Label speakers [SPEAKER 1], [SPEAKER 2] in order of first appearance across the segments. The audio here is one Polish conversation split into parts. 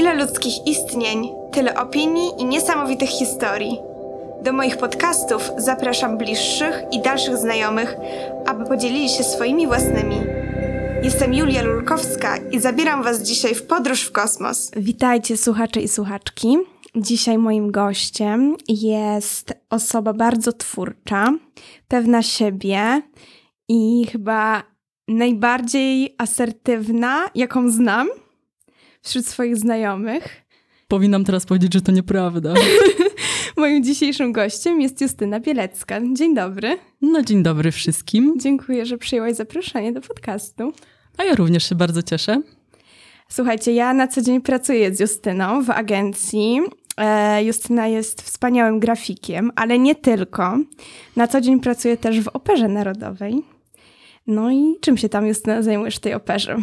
[SPEAKER 1] Ile ludzkich istnień, tyle opinii i niesamowitych historii. Do moich podcastów zapraszam bliższych i dalszych znajomych, aby podzielili się swoimi własnymi. Jestem Julia Lulkowska i zabieram Was dzisiaj w podróż w kosmos. Witajcie, słuchacze i słuchaczki. Dzisiaj moim gościem jest osoba bardzo twórcza, pewna siebie i chyba najbardziej asertywna, jaką znam wśród swoich znajomych.
[SPEAKER 2] Powinnam teraz powiedzieć, że to nieprawda.
[SPEAKER 1] Moim dzisiejszym gościem jest Justyna Bielecka. Dzień dobry.
[SPEAKER 2] No dzień dobry wszystkim.
[SPEAKER 1] Dziękuję, że przyjęłaś zaproszenie do podcastu.
[SPEAKER 2] A ja również się bardzo cieszę.
[SPEAKER 1] Słuchajcie, ja na co dzień pracuję z Justyną w agencji. E, Justyna jest wspaniałym grafikiem, ale nie tylko. Na co dzień pracuję też w Operze Narodowej. No i czym się tam, Justyna, zajmujesz w tej operze?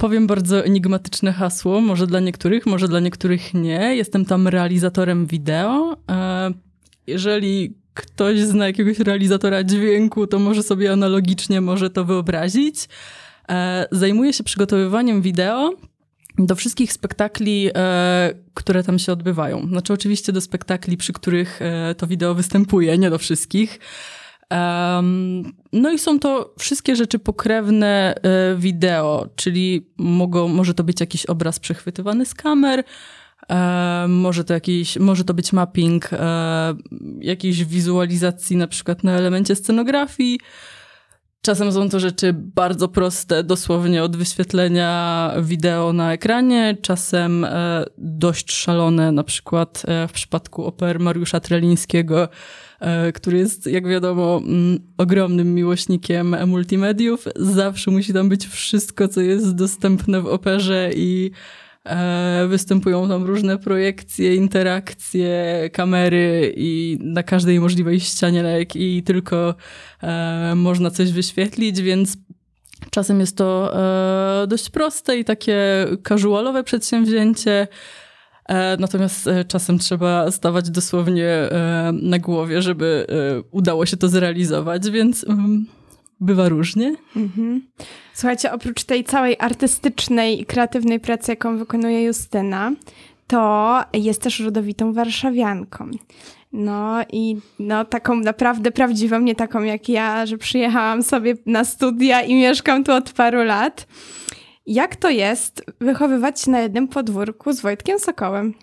[SPEAKER 2] Powiem bardzo enigmatyczne hasło, może dla niektórych, może dla niektórych nie. Jestem tam realizatorem wideo. E, jeżeli ktoś zna jakiegoś realizatora dźwięku, to może sobie analogicznie może to wyobrazić. E, zajmuję się przygotowywaniem wideo do wszystkich spektakli, e, które tam się odbywają. Znaczy oczywiście do spektakli, przy których to wideo występuje, nie do wszystkich. Um, no i są to wszystkie rzeczy pokrewne e, wideo, czyli mogą, może to być jakiś obraz przechwytywany z kamer, e, może, to jakiś, może to być mapping e, jakiejś wizualizacji na przykład na elemencie scenografii. Czasem są to rzeczy bardzo proste, dosłownie od wyświetlenia wideo na ekranie, czasem dość szalone, na przykład w przypadku oper Mariusza Trelińskiego, który jest, jak wiadomo, mm, ogromnym miłośnikiem multimediów. Zawsze musi tam być wszystko, co jest dostępne w operze i e, występują tam różne projekcje, interakcje, kamery i na każdej możliwej ścianie, na jakiej tylko e, można coś wyświetlić, więc czasem jest to dość proste i takie casualowe przedsięwzięcie, E, natomiast e, czasem trzeba stawać dosłownie e, na głowie, żeby udało się to zrealizować, więc mm, bywa różnie. Mhm.
[SPEAKER 1] Słuchajcie, oprócz tej całej artystycznej i kreatywnej pracy, jaką wykonuje Justyna, to jest też rodowitą warszawianką. No i no, taką naprawdę prawdziwą, nie taką jak ja, że przyjechałam sobie na studia i mieszkam tu od paru lat. Jak to jest wychowywać się na jednym podwórku z Wojtkiem Sokołem?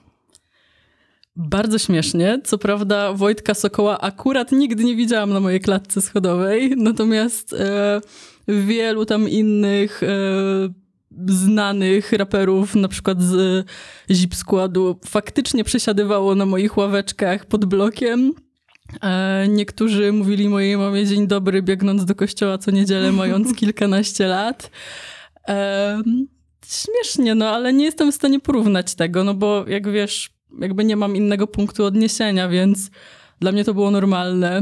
[SPEAKER 2] Bardzo śmiesznie. Co prawda, Wojtka Sokoła akurat nigdy nie widziałam na mojej klatce schodowej, natomiast e, wielu tam innych e, znanych raperów, na przykład z Zip Składu, faktycznie przesiadywało na moich ławeczkach pod blokiem. E, niektórzy mówili mojej mamie dzień dobry, biegnąc do kościoła co niedzielę, mając kilkanaście lat. Śmiesznie, no ale nie jestem w stanie porównać tego, no bo jak wiesz, jakby nie mam innego punktu odniesienia, więc dla mnie to było normalne.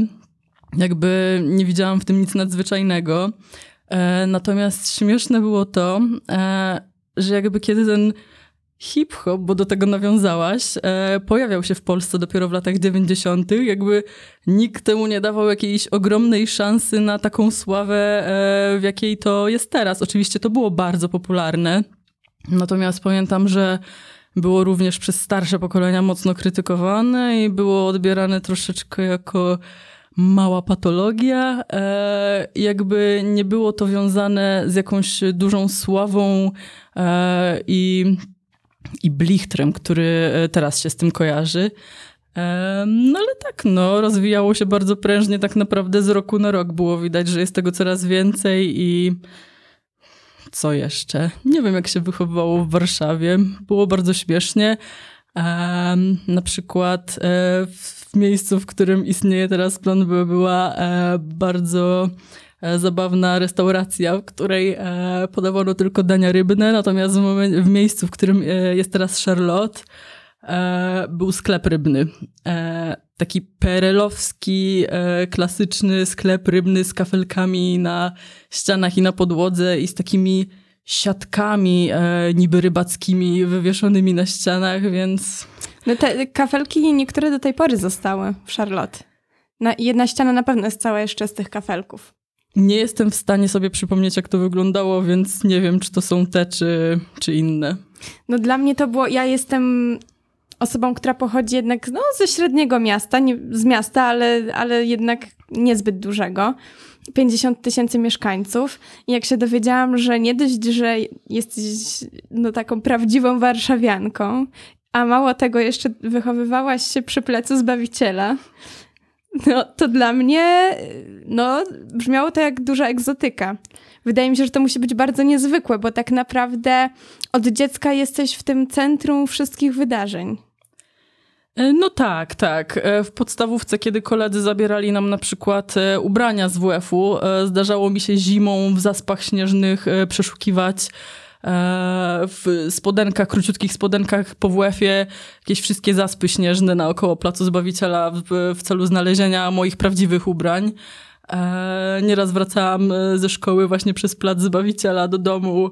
[SPEAKER 2] Jakby nie widziałam w tym nic nadzwyczajnego. E, natomiast śmieszne było to, e, że jakby kiedy ten hip-hop, bo do tego nawiązałaś, e, pojawiał się w Polsce dopiero w latach 90., jakby nikt temu nie dawał jakiejś ogromnej szansy na taką sławę, e, w jakiej to jest teraz. Oczywiście to było bardzo popularne, natomiast pamiętam, że było również przez starsze pokolenia mocno krytykowane i było odbierane troszeczkę jako mała patologia. E, jakby nie było to wiązane z jakąś dużą sławą e, i i Blichtrem, który e, teraz się z tym kojarzy. No ale tak, no, rozwijało się bardzo prężnie, tak naprawdę z roku na rok było widać, że jest tego coraz więcej i co jeszcze? Nie wiem, jak się wychowywało w Warszawie. Było bardzo śmiesznie. na przykład e, w miejscu, w którym istnieje teraz plan by była e, bardzo zabawna restauracja, w której e, podawano tylko dania rybne, natomiast w, momencie, w miejscu, w którym e, jest teraz Charlotte, był sklep rybny. Taki perelowski, klasyczny sklep rybny z kafelkami na ścianach i na podłodze i z takimi siatkami niby rybackimi wywieszonymi na ścianach, więc...
[SPEAKER 1] No te kafelki niektóre do tej pory zostały w Charlotte. Na, jedna ściana na pewno jest cała jeszcze z tych kafelków.
[SPEAKER 2] Nie jestem w stanie sobie przypomnieć, jak to wyglądało, więc nie wiem, czy to są te, czy, czy inne.
[SPEAKER 1] No dla mnie to było, ja jestem osobą, która pochodzi jednak no, ze średniego miasta, nie z miasta, ale, ale jednak niezbyt dużego. 50 tysięcy mieszkańców. I jak się dowiedziałam, że nie dość, że jesteś no, taką prawdziwą warszawianką, a mało tego jeszcze wychowywałaś się przy plecu Zbawiciela, no to dla mnie no, brzmiało to jak duża egzotyka. Wydaje mi się, że to musi być bardzo niezwykłe, bo tak naprawdę od dziecka jesteś w tym centrum wszystkich wydarzeń.
[SPEAKER 2] E, no tak, tak. E, w podstawówce, kiedy koledzy zabierali nam na przykład e, ubrania z WF-u, zdarzało mi się zimą w zaspach śnieżnych przeszukiwać w spodenkach, króciutkich spodenkach po WF-ie jakieś wszystkie zaspy śnieżne naokoło Placu Zbawiciela w, w celu znalezienia moich prawdziwych ubrań. Nieraz wracałam ze szkoły właśnie przez Plac Zbawiciela do domu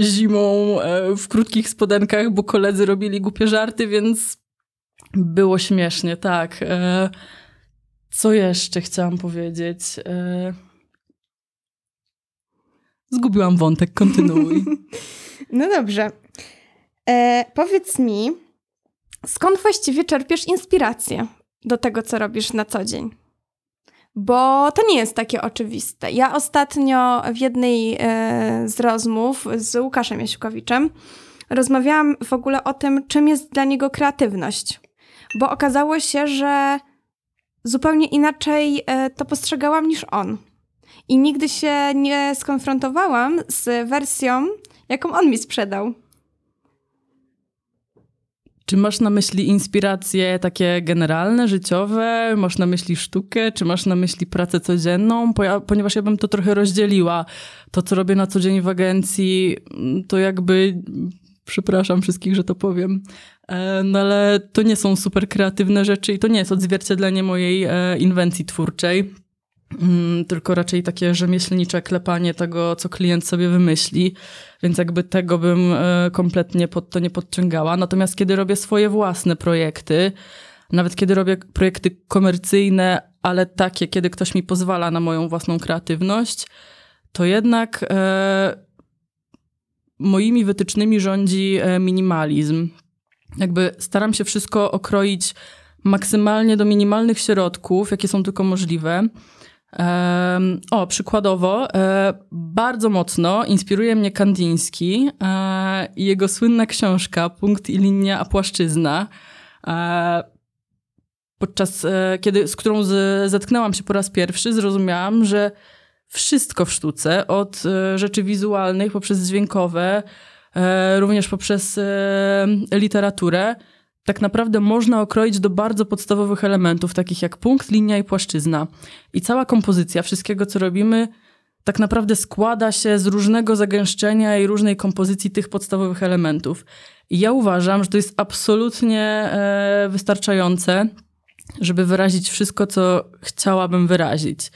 [SPEAKER 2] zimą w krótkich spodenkach, bo koledzy robili głupie żarty, więc było śmiesznie, tak. E, co jeszcze chciałam powiedzieć? Zgubiłam wątek, kontynuuj.
[SPEAKER 1] No dobrze. E, powiedz mi, skąd właściwie czerpiesz inspirację do tego, co robisz na co dzień? Bo to nie jest takie oczywiste. Ja ostatnio w jednej e, z rozmów z Łukaszem Jasiukowiczem rozmawiałam w ogóle o tym, czym jest dla niego kreatywność bo okazało się, że zupełnie inaczej e, to postrzegałam niż on. I nigdy się nie skonfrontowałam z wersją, jaką on mi sprzedał.
[SPEAKER 2] Czy masz na myśli inspiracje takie generalne, życiowe? Masz na myśli sztukę? Czy masz na myśli pracę codzienną? Ponieważ ja bym to trochę rozdzieliła. To, co robię na co dzień w agencji, to jakby przepraszam wszystkich, że to powiem, e, no ale to nie są super kreatywne rzeczy i to nie jest odzwierciedlenie mojej e, inwencji twórczej, mm, tylko raczej takie rzemieślnicze klepanie tego, co klient sobie wymyśli, więc jakby tego bym e, kompletnie pod to nie podciągała. Natomiast kiedy robię swoje własne projekty, nawet kiedy robię projekty komercyjne, ale takie, kiedy ktoś mi pozwala na moją własną kreatywność, to jednak moimi wytycznymi rządzi e, minimalizm. Jakby staram się wszystko okroić maksymalnie do minimalnych środków, jakie są tylko możliwe. O, przykładowo, e, bardzo mocno inspiruje mnie Kandiński e, i jego słynna książka Punkt i linia, a płaszczyzna. Podczas, kiedy, z którą z, zetknęłam się po raz pierwszy, zrozumiałam, że wszystko w sztuce, od e, rzeczy wizualnych poprzez dźwiękowe, e, również poprzez e, literaturę, tak naprawdę można okroić do bardzo podstawowych elementów, takich jak punkt, linia i płaszczyzna. I cała kompozycja wszystkiego, co robimy, tak naprawdę składa się z różnego zagęszczenia i różnej kompozycji tych podstawowych elementów. I ja uważam, że to jest absolutnie wystarczające, żeby wyrazić wszystko, co chciałabym wyrazić.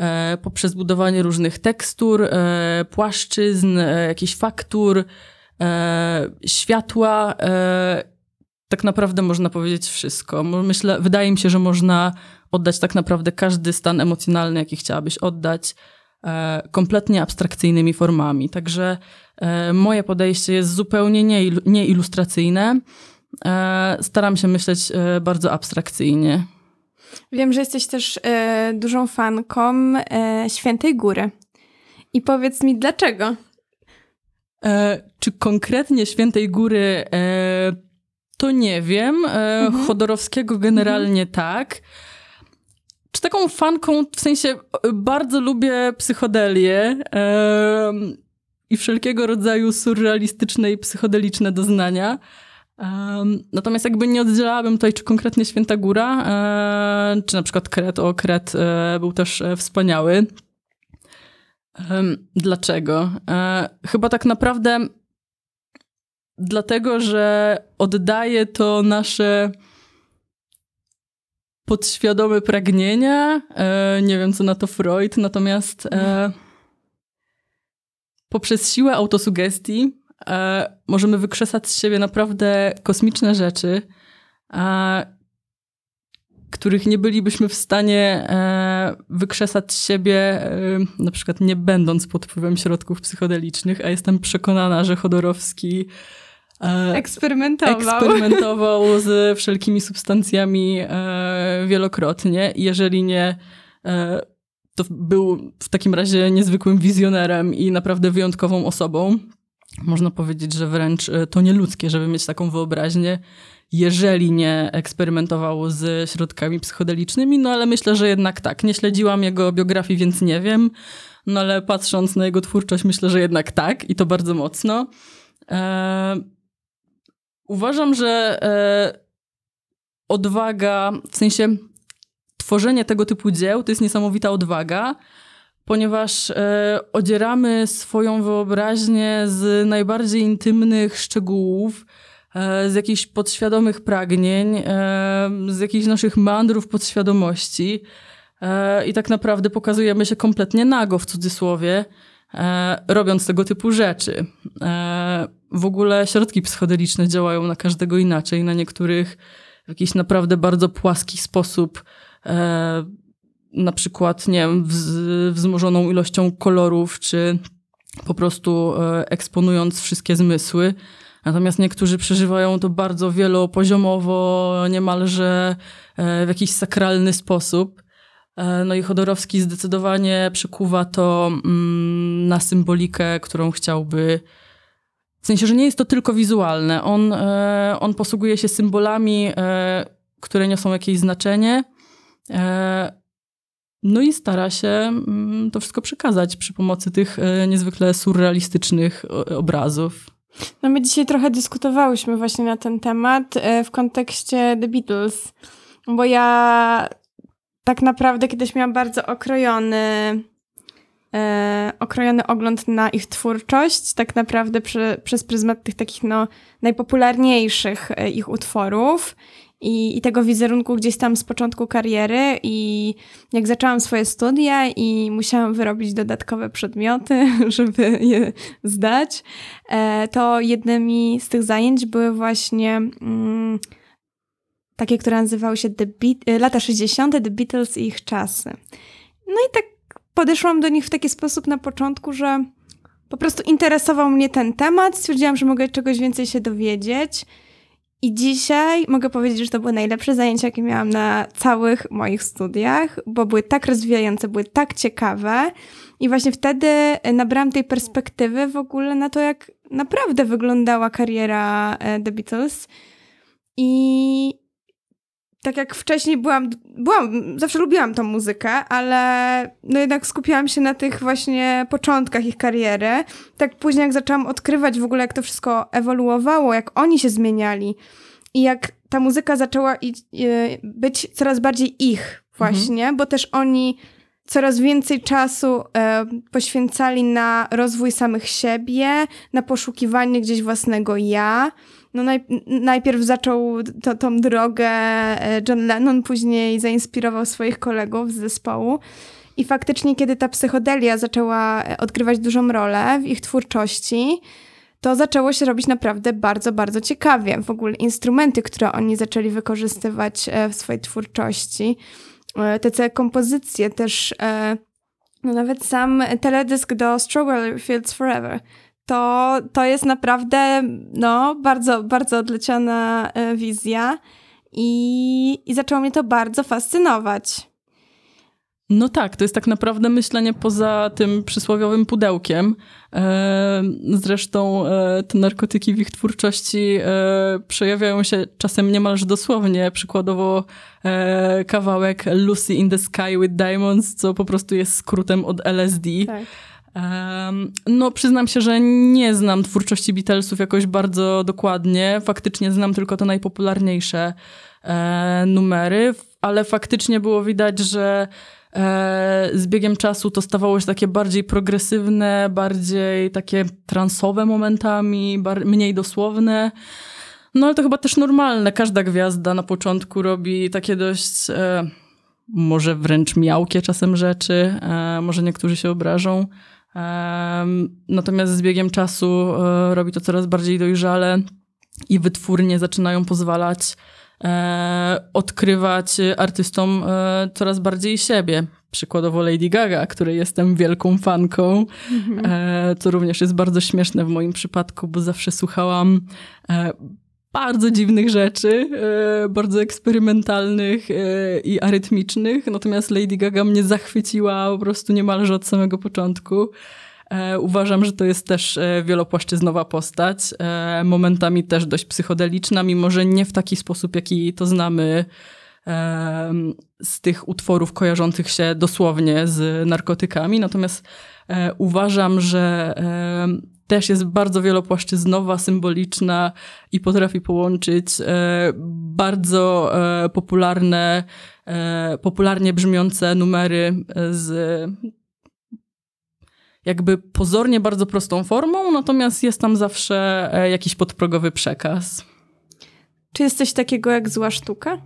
[SPEAKER 2] E, poprzez budowanie różnych tekstur, e, płaszczyzn, e, jakichś faktur, światła. Tak naprawdę można powiedzieć wszystko. Myślę, wydaje mi się, że można oddać tak naprawdę każdy stan emocjonalny, jaki chciałabyś oddać, kompletnie abstrakcyjnymi formami. Także moje podejście jest zupełnie nieilustracyjne. Staram się myśleć bardzo abstrakcyjnie.
[SPEAKER 1] Wiem, że jesteś też e, dużą fanką e, Świętej Góry. I powiedz mi, dlaczego?
[SPEAKER 2] E, czy konkretnie Świętej Góry e, to nie wiem. E, mhm. Chodorowskiego generalnie mhm. tak. Czy taką fanką, w sensie bardzo lubię psychodelię e, i wszelkiego rodzaju surrealistyczne i psychodeliczne doznania. Natomiast jakby nie oddzielałabym tutaj, czy konkretnie Święta Góra, e, czy na przykład Kret. O, Kret e, był też e, wspaniały. dlaczego? E, chyba tak naprawdę dlatego, że oddaje to nasze podświadome pragnienia. E, nie wiem, co na to Freud, natomiast e, poprzez siłę autosugestii e, możemy wykrzesać z siebie naprawdę kosmiczne rzeczy. Których nie bylibyśmy w stanie wykrzesać z siebie, na przykład nie będąc pod wpływem środków psychodelicznych, a jestem przekonana, że Chodorowski
[SPEAKER 1] Eksperymentował.
[SPEAKER 2] eksperymentował z wszelkimi substancjami e, wielokrotnie. Jeżeli nie, e, to był w takim razie niezwykłym wizjonerem i naprawdę wyjątkową osobą. Można powiedzieć, że wręcz e, to nieludzkie, żeby mieć taką wyobraźnię, jeżeli nie eksperymentował z środkami psychodelicznymi, no ale myślę, że jednak tak. Nie śledziłam jego biografii, więc nie wiem, no ale patrząc na jego twórczość, myślę, że jednak tak i to bardzo mocno. E, uważam, że e, odwaga, w sensie tworzenie tego typu dzieł to jest niesamowita odwaga, ponieważ e, odzieramy swoją wyobraźnię z najbardziej intymnych szczegółów, e, z jakichś podświadomych pragnień, e, z jakichś naszych mandrów podświadomości e, i tak naprawdę pokazujemy się kompletnie nago w cudzysłowie, e, robiąc tego typu rzeczy. W ogóle środki psychodeliczne działają na każdego inaczej, na niektórych w jakiś naprawdę bardzo płaski sposób e, na przykład, nie wiem, wz- wzmożoną ilością kolorów, czy po prostu e, eksponując wszystkie zmysły. Natomiast niektórzy przeżywają to bardzo wielopoziomowo, niemalże e, w jakiś sakralny sposób. E, No i Chodorowski zdecydowanie przykuwa to mm, na symbolikę, którą chciałby. W sensie, że nie jest to tylko wizualne. On, e, on posługuje się symbolami, e, które niosą jakieś znaczenie. E, no i stara się mm, to wszystko przekazać przy pomocy tych e, niezwykle surrealistycznych obrazów.
[SPEAKER 1] No my dzisiaj trochę dyskutowałyśmy właśnie na ten temat e, w kontekście The Beatles, bo ja tak naprawdę kiedyś miałam bardzo okrojony e, okrojony ogląd na ich twórczość, tak naprawdę przy, przez pryzmat tych takich no, najpopularniejszych e, ich utworów i, i tego wizerunku gdzieś tam z początku kariery i jak zaczęłam swoje studia i musiałam wyrobić dodatkowe przedmioty, żeby je zdać, e, to jednymi z tych zajęć były właśnie mm, takie, które nazywały się The Beat- e, lata 60., The Beatles i ich czasy. No i tak podeszłam do nich w taki sposób na początku, że po prostu interesował mnie ten temat, stwierdziłam, że mogę czegoś więcej się dowiedzieć. I dzisiaj mogę powiedzieć, że to były najlepsze zajęcia, jakie miałam na całych moich studiach, bo były tak rozwijające, były tak ciekawe. I właśnie wtedy nabrałam tej perspektywy w ogóle na to, jak naprawdę wyglądała kariera e, The Beatles. I tak jak wcześniej byłam, byłam, zawsze lubiłam tą muzykę, ale no jednak skupiałam się na tych właśnie początkach ich kariery. Tak później jak zaczęłam odkrywać w ogóle, jak to wszystko ewoluowało, jak oni się zmieniali i jak ta muzyka zaczęła i, być coraz bardziej ich właśnie, bo też oni coraz więcej czasu e, poświęcali na rozwój samych siebie, na poszukiwanie gdzieś własnego ja. No naj, najpierw zaczął to, tą drogę e, John Lennon, później zainspirował swoich kolegów z zespołu. I faktycznie, kiedy ta psychodelia zaczęła e, odgrywać dużą rolę w ich twórczości, to zaczęło się robić naprawdę bardzo, bardzo ciekawie. W ogóle instrumenty, które oni zaczęli wykorzystywać e, w swojej twórczości, te całe kompozycje też, no nawet sam teledysk do Strawberry Fields Forever. To, to jest naprawdę no, bardzo, bardzo odleciona e, wizja i, i zaczęło mnie to bardzo fascynować.
[SPEAKER 2] No tak, to jest tak naprawdę myślenie poza tym przysłowiowym pudełkiem. E, Zresztą e, te narkotyki w ich twórczości przejawiają się czasem niemalże dosłownie. Przykładowo kawałek Lucy in the Sky with Diamonds, co po prostu jest skrótem od LSD.
[SPEAKER 1] Tak.
[SPEAKER 2] No, przyznam się, że nie znam twórczości Beatlesów jakoś bardzo dokładnie. Faktycznie znam tylko te najpopularniejsze e, numery, ale faktycznie było widać, że e, z biegiem czasu to stawało się takie bardziej progresywne, bardziej takie transowe momentami, mniej dosłowne. No ale to chyba też normalne. Każda gwiazda na początku robi takie dość, e, może wręcz miałkie czasem rzeczy, e, może niektórzy się obrażą. Natomiast z biegiem czasu e, robi to coraz bardziej dojrzale i wytwórnie zaczynają pozwalać e, odkrywać artystom e, coraz bardziej siebie. Przykładowo Lady Gaga, której jestem wielką fanką, e, co również jest bardzo śmieszne w moim przypadku, bo zawsze słuchałam bardzo dziwnych rzeczy, e, bardzo eksperymentalnych e, i arytmicznych, natomiast Lady Gaga mnie zachwyciła po prostu niemalże od samego początku. E, Uważam, że to jest też wielopłaszczyznowa postać, momentami też dość psychodeliczna, mimo że nie w taki sposób, jaki to znamy z tych utworów kojarzących się dosłownie z narkotykami. Natomiast uważam, że też jest bardzo wielopłaszczyznowa, symboliczna i potrafi połączyć e, bardzo e, popularne, e, popularnie brzmiące numery z jakby pozornie bardzo prostą formą, natomiast jest tam zawsze jakiś podprogowy przekaz.
[SPEAKER 1] Czy jest coś takiego jak zła sztuka?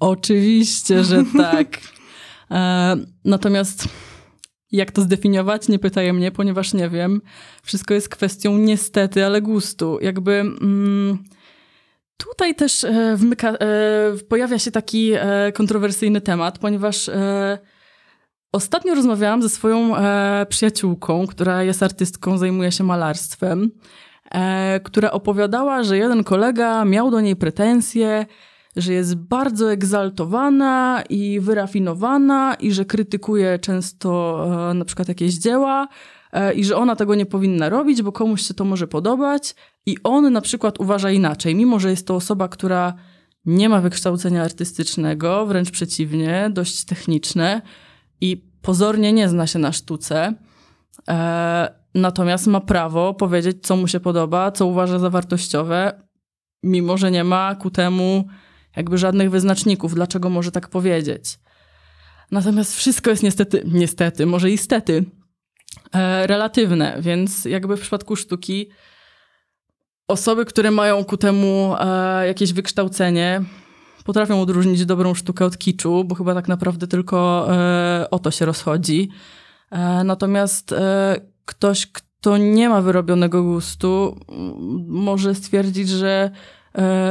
[SPEAKER 2] Oczywiście, że tak. Natomiast jak to zdefiniować? Nie pytaj mnie, ponieważ nie wiem. Wszystko jest kwestią niestety, ale gustu. Jakby mm, tutaj też e, wmyka, e, pojawia się taki e, kontrowersyjny temat, ponieważ e, ostatnio rozmawiałam ze swoją e, przyjaciółką, która jest artystką, zajmuje się malarstwem, e, która opowiadała, że jeden kolega miał do niej pretensje, że jest bardzo egzaltowana i wyrafinowana i że krytykuje często e, na przykład jakieś dzieła e, i że ona tego nie powinna robić, bo komuś się to może podobać i on na przykład uważa inaczej, mimo że jest to osoba, która nie ma wykształcenia artystycznego, wręcz przeciwnie, dość techniczne i pozornie nie zna się na sztuce, e, natomiast ma prawo powiedzieć, co mu się podoba, co uważa za wartościowe, mimo że nie ma ku temu jakby żadnych wyznaczników, dlaczego może tak powiedzieć. Natomiast wszystko jest niestety, niestety, może i stety, e, relatywne, więc jakby w przypadku sztuki osoby, które mają ku temu e, jakieś wykształcenie, potrafią odróżnić dobrą sztukę od kiczu, bo chyba tak naprawdę tylko e, o to się rozchodzi. Natomiast ktoś, kto nie ma wyrobionego gustu, może stwierdzić, że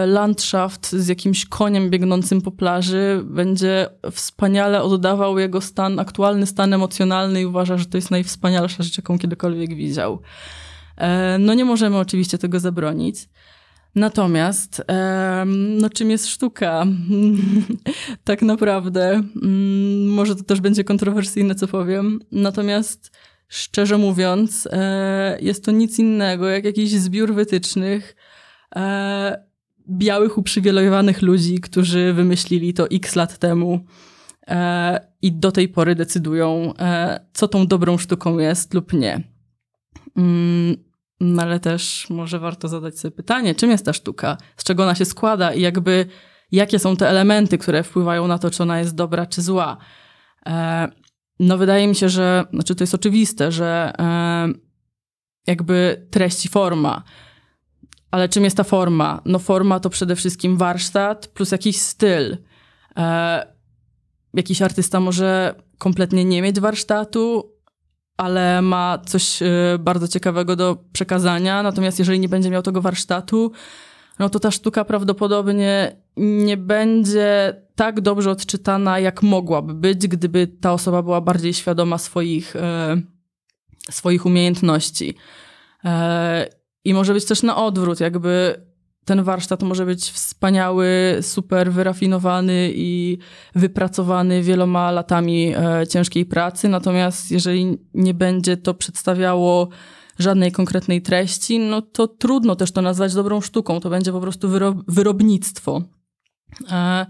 [SPEAKER 2] landschaft z jakimś koniem biegnącym po plaży będzie wspaniale oddawał jego stan, aktualny stan emocjonalny i uważa, że to jest najwspanialsza rzecz, jaką kiedykolwiek widział. E, No nie możemy oczywiście tego zabronić. Natomiast, no czym jest sztuka? tak naprawdę, mm, może to też będzie kontrowersyjne, co powiem. Natomiast, szczerze mówiąc, e, jest to nic innego jak jakiś zbiór wytycznych e, białych, uprzywilejowanych ludzi, którzy wymyślili to x lat temu e, i do tej pory decydują, e, co tą dobrą sztuką jest lub nie. Mm, no ale też może warto zadać sobie pytanie, czym jest ta sztuka, z czego ona się składa i jakby jakie są te elementy, które wpływają na to, czy ona jest dobra, czy zła. E, no wydaje mi się, że, znaczy to jest oczywiste, że e, jakby treść i forma. Ale czym jest ta forma? No forma to przede wszystkim warsztat plus jakiś styl. E, jakiś artysta może kompletnie nie mieć warsztatu, ale ma coś y, bardzo ciekawego do przekazania. Natomiast jeżeli nie będzie miał tego warsztatu, no to ta sztuka prawdopodobnie nie będzie tak dobrze odczytana, jak mogłaby być, gdyby ta osoba była bardziej świadoma swoich, e, swoich umiejętności. I może być też na odwrót, jakby ten warsztat może być wspaniały, super wyrafinowany i wypracowany wieloma latami e, ciężkiej pracy. Natomiast jeżeli nie będzie to przedstawiało żadnej konkretnej treści, no to trudno też to nazwać dobrą sztuką. To będzie po prostu wyrob, wyrobnictwo. E,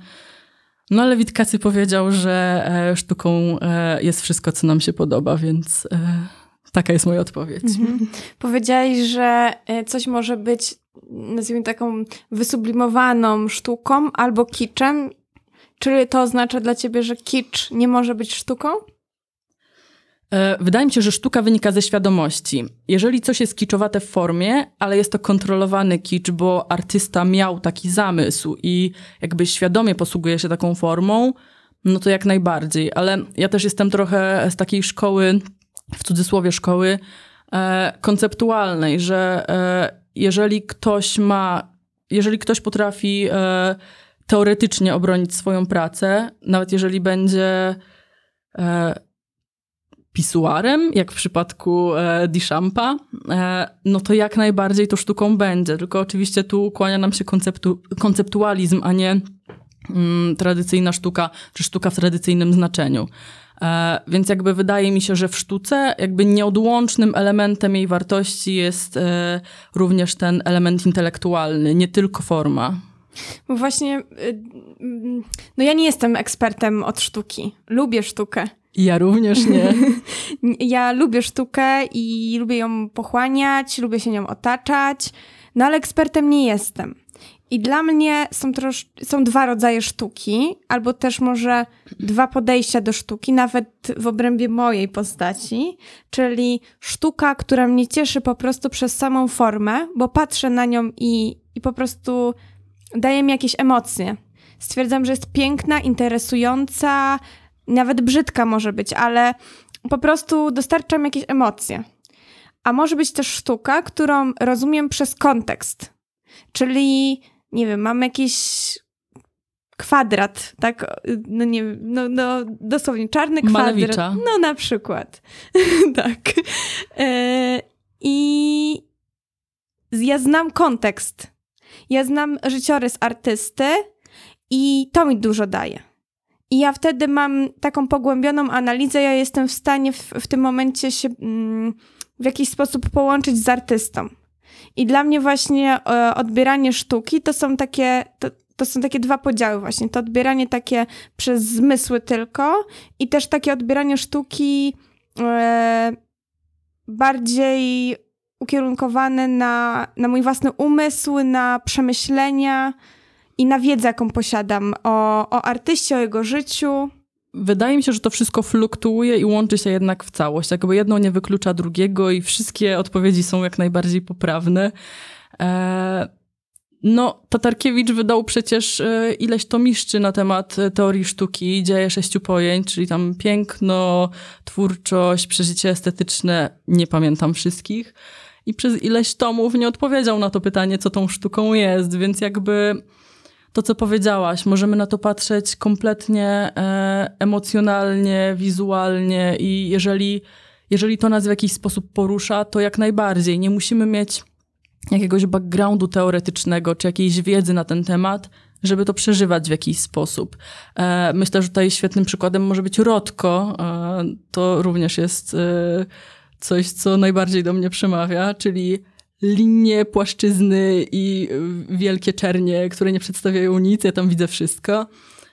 [SPEAKER 2] no ale Witkacy powiedział, że e, sztuką e, jest wszystko, co nam się podoba, więc e, taka jest moja odpowiedź.
[SPEAKER 1] Mhm. Powiedziałeś, że e, coś może być, nazwijmy taką wysublimowaną sztuką albo kiczem. Czy to oznacza dla ciebie, że kicz nie może być sztuką?
[SPEAKER 2] E, Wydaje mi się, że sztuka wynika ze świadomości. Jeżeli coś jest kiczowate w formie, ale jest to kontrolowany kicz, bo artysta miał taki zamysł i jakby świadomie posługuje się taką formą, no to jak najbardziej. Ale ja też jestem trochę z takiej szkoły, w cudzysłowie szkoły, e, konceptualnej, że e, jeżeli ktoś ma jeżeli ktoś potrafi e, teoretycznie obronić swoją pracę, nawet jeżeli będzie pisuarem, jak w przypadku e, Duchampa, e, no to jak najbardziej to sztuką będzie. Tylko oczywiście tu kłania nam się konceptu, konceptualizm, a nie mm, tradycyjna sztuka, czy sztuka w tradycyjnym znaczeniu. E, więc jakby wydaje mi się, że w sztuce jakby nieodłącznym elementem jej wartości jest e, również ten element intelektualny, nie tylko forma.
[SPEAKER 1] Bo właśnie, y, no ja nie jestem ekspertem od sztuki. Lubię sztukę.
[SPEAKER 2] Ja również nie.
[SPEAKER 1] Ja lubię sztukę i lubię ją pochłaniać, lubię się nią otaczać, no ale ekspertem nie jestem. I dla mnie są, trosz, są dwa rodzaje sztuki, albo też może dwa podejścia do sztuki, nawet w obrębie mojej postaci, czyli sztuka, która mnie cieszy po prostu przez samą formę, bo patrzę na nią i, i po prostu daje mi jakieś emocje. Stwierdzam, że jest piękna, interesująca, nawet brzydka może być, ale po prostu dostarcza mi jakieś emocje. A może być też sztuka, którą rozumiem przez kontekst. Czyli, nie wiem, mam jakiś kwadrat, tak? No nie wiem, no, no dosłownie czarny kwadrat.
[SPEAKER 2] Malewicza.
[SPEAKER 1] No na przykład. tak. E, I ja znam kontekst. Ja znam życiorys artysty i to mi dużo daje. I ja wtedy mam taką pogłębioną analizę, ja jestem w stanie w, w tym momencie się mm, w jakiś sposób połączyć z artystą. I dla mnie właśnie e, odbieranie sztuki to są takie, to, to są takie dwa podziały właśnie. To odbieranie takie przez zmysły tylko i też takie odbieranie sztuki e, bardziej ukierunkowane na, na mój własny umysł, na przemyślenia i na wiedzę, jaką posiadam o, o artyście, o jego życiu.
[SPEAKER 2] Wydaje mi się, że to wszystko fluktuuje i łączy się jednak w całość. Jakby jedno nie wyklucza drugiego i wszystkie odpowiedzi są jak najbardziej poprawne. Eee, no, Tatarkiewicz wydał przecież e, ileś tomiszczy na temat e, teorii sztuki, dzieje sześciu pojęć, czyli tam piękno, twórczość, przeżycie estetyczne, nie pamiętam wszystkich. I przez ileś tomów nie odpowiedział na to pytanie, co tą sztuką jest, więc jakby to, co powiedziałaś, możemy na to patrzeć kompletnie e, emocjonalnie, wizualnie i jeżeli, jeżeli to nas w jakiś sposób porusza, to jak najbardziej. Nie musimy mieć jakiegoś backgroundu teoretycznego czy jakiejś wiedzy na ten temat, żeby to przeżywać w jakiś sposób. E, myślę, że tutaj świetnym przykładem może być Rotko. E, to również jest e, coś, co najbardziej do mnie przemawia, czyli linie, płaszczyzny i wielkie czernie, które nie przedstawiają nic, ja tam widzę wszystko.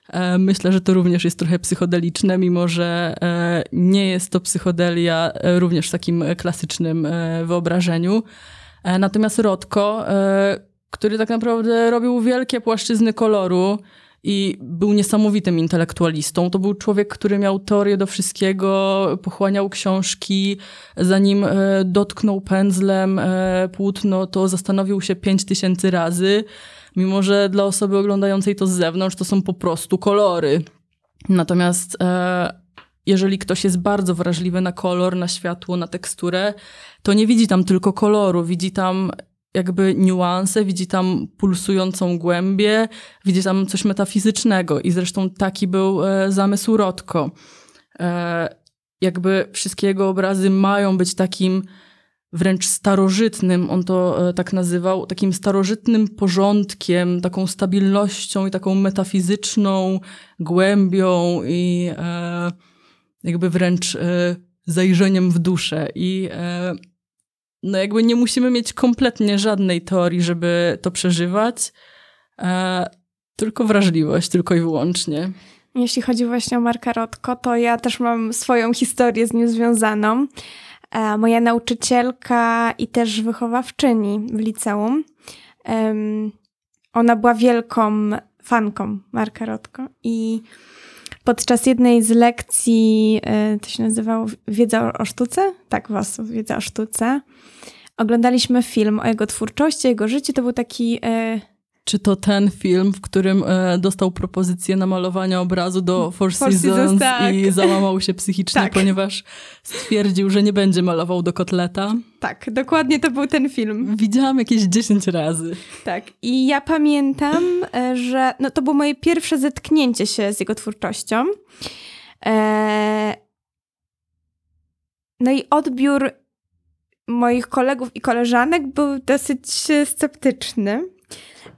[SPEAKER 2] E, myślę, że to również jest trochę psychodeliczne, mimo że e, nie jest to psychodelia e, również w takim klasycznym wyobrażeniu. Natomiast Rotko, który tak naprawdę robił wielkie płaszczyzny koloru, i był niesamowitym intelektualistą. To był człowiek, który miał teorię do wszystkiego, pochłaniał książki, zanim e, dotknął pędzlem e, płótno, to zastanowił się pięć tysięcy razy, mimo że dla osoby oglądającej to z zewnątrz to są po prostu kolory. Natomiast e, jeżeli ktoś jest bardzo wrażliwy na kolor, na światło, na teksturę, to nie widzi tam tylko koloru, widzi tam jakby niuanse, widzi tam pulsującą głębię, widzi tam coś metafizycznego i zresztą taki był e, zamysł Rotko. E, jakby wszystkie jego obrazy mają być takim wręcz starożytnym, on to e, tak nazywał, takim starożytnym porządkiem, taką stabilnością i taką metafizyczną głębią i e, jakby wręcz e, zajrzeniem w duszę. I e, no jakby nie musimy mieć kompletnie żadnej teorii, żeby to przeżywać, e, tylko wrażliwość, tylko i wyłącznie.
[SPEAKER 1] Jeśli chodzi właśnie o Marka Rotko, to ja też mam swoją historię z nim związaną. E, moja nauczycielka i też wychowawczyni w liceum, ona była wielką fanką Marka Rotko i podczas jednej z lekcji, e, to się nazywało Wiedza o sztuce? Tak, was, Wiedza o sztuce. Oglądaliśmy film o jego twórczości, jego życiu. To był taki... E,
[SPEAKER 2] Czy to ten film, w którym e, dostał propozycję namalowania obrazu do Four, Four Seasons, Seasons tak. i załamał się psychicznie, tak. ponieważ stwierdził, że nie będzie malował do kotleta?
[SPEAKER 1] Tak, dokładnie to był ten film.
[SPEAKER 2] Widziałam jakieś 10 razy.
[SPEAKER 1] Tak. I ja pamiętam, e, że no, to było moje pierwsze zetknięcie się z jego twórczością. E... No i odbiór moich kolegów i koleżanek był dosyć sceptyczny.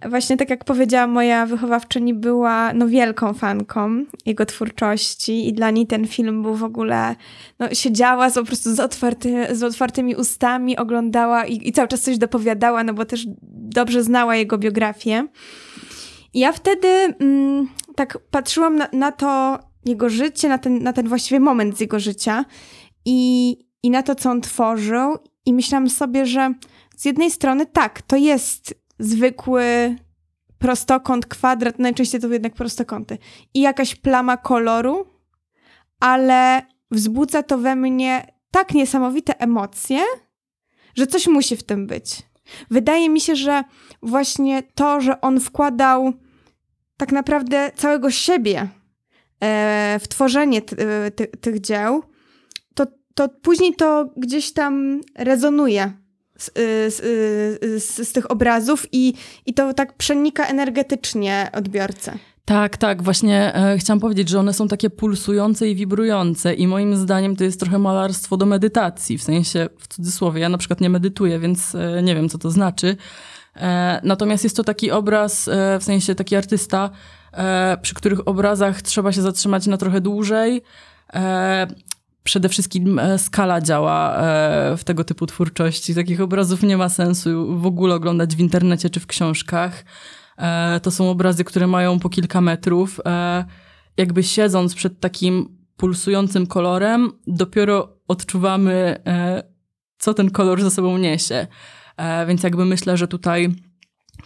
[SPEAKER 1] Właśnie tak jak powiedziała moja wychowawczyni, była no, wielką fanką jego twórczości i dla niej ten film był w ogóle, no, siedziała z, po prostu z, otwarty, z otwartymi ustami, oglądała i, i cały czas coś dopowiadała, no bo też dobrze znała jego biografię. I ja wtedy mm, tak patrzyłam na, na to jego życie, na ten, na ten właściwie moment z jego życia i, i na to, co on tworzył i myślałam sobie, że z jednej strony tak, to jest zwykły prostokąt, kwadrat, najczęściej to jednak prostokąty i jakaś plama koloru, ale wzbudza to we mnie tak niesamowite emocje, że coś musi w tym być. Wydaje mi się, że właśnie to, że on wkładał tak naprawdę całego siebie e, w tworzenie e, tych dzieł, to, to później to gdzieś tam rezonuje z, y, z, y, z, z, tych obrazów i, i to tak przenika energetycznie odbiorcę.
[SPEAKER 2] Tak, tak, właśnie e, chciałam powiedzieć, że one są takie pulsujące i wibrujące i moim zdaniem to jest trochę malarstwo do medytacji, w sensie w cudzysłowie, ja na przykład nie medytuję, więc e, nie wiem, co to znaczy. E, natomiast jest to taki obraz, e, w sensie taki artysta, e, przy których obrazach trzeba się zatrzymać na trochę dłużej, e, przede wszystkim e, skala działa e, w tego typu twórczości. Takich obrazów nie ma sensu w ogóle oglądać w internecie czy w książkach. E, to są obrazy, które mają po kilka metrów. Jakby siedząc przed takim pulsującym kolorem, dopiero odczuwamy, co ten kolor ze sobą niesie. Więc jakby myślę, że tutaj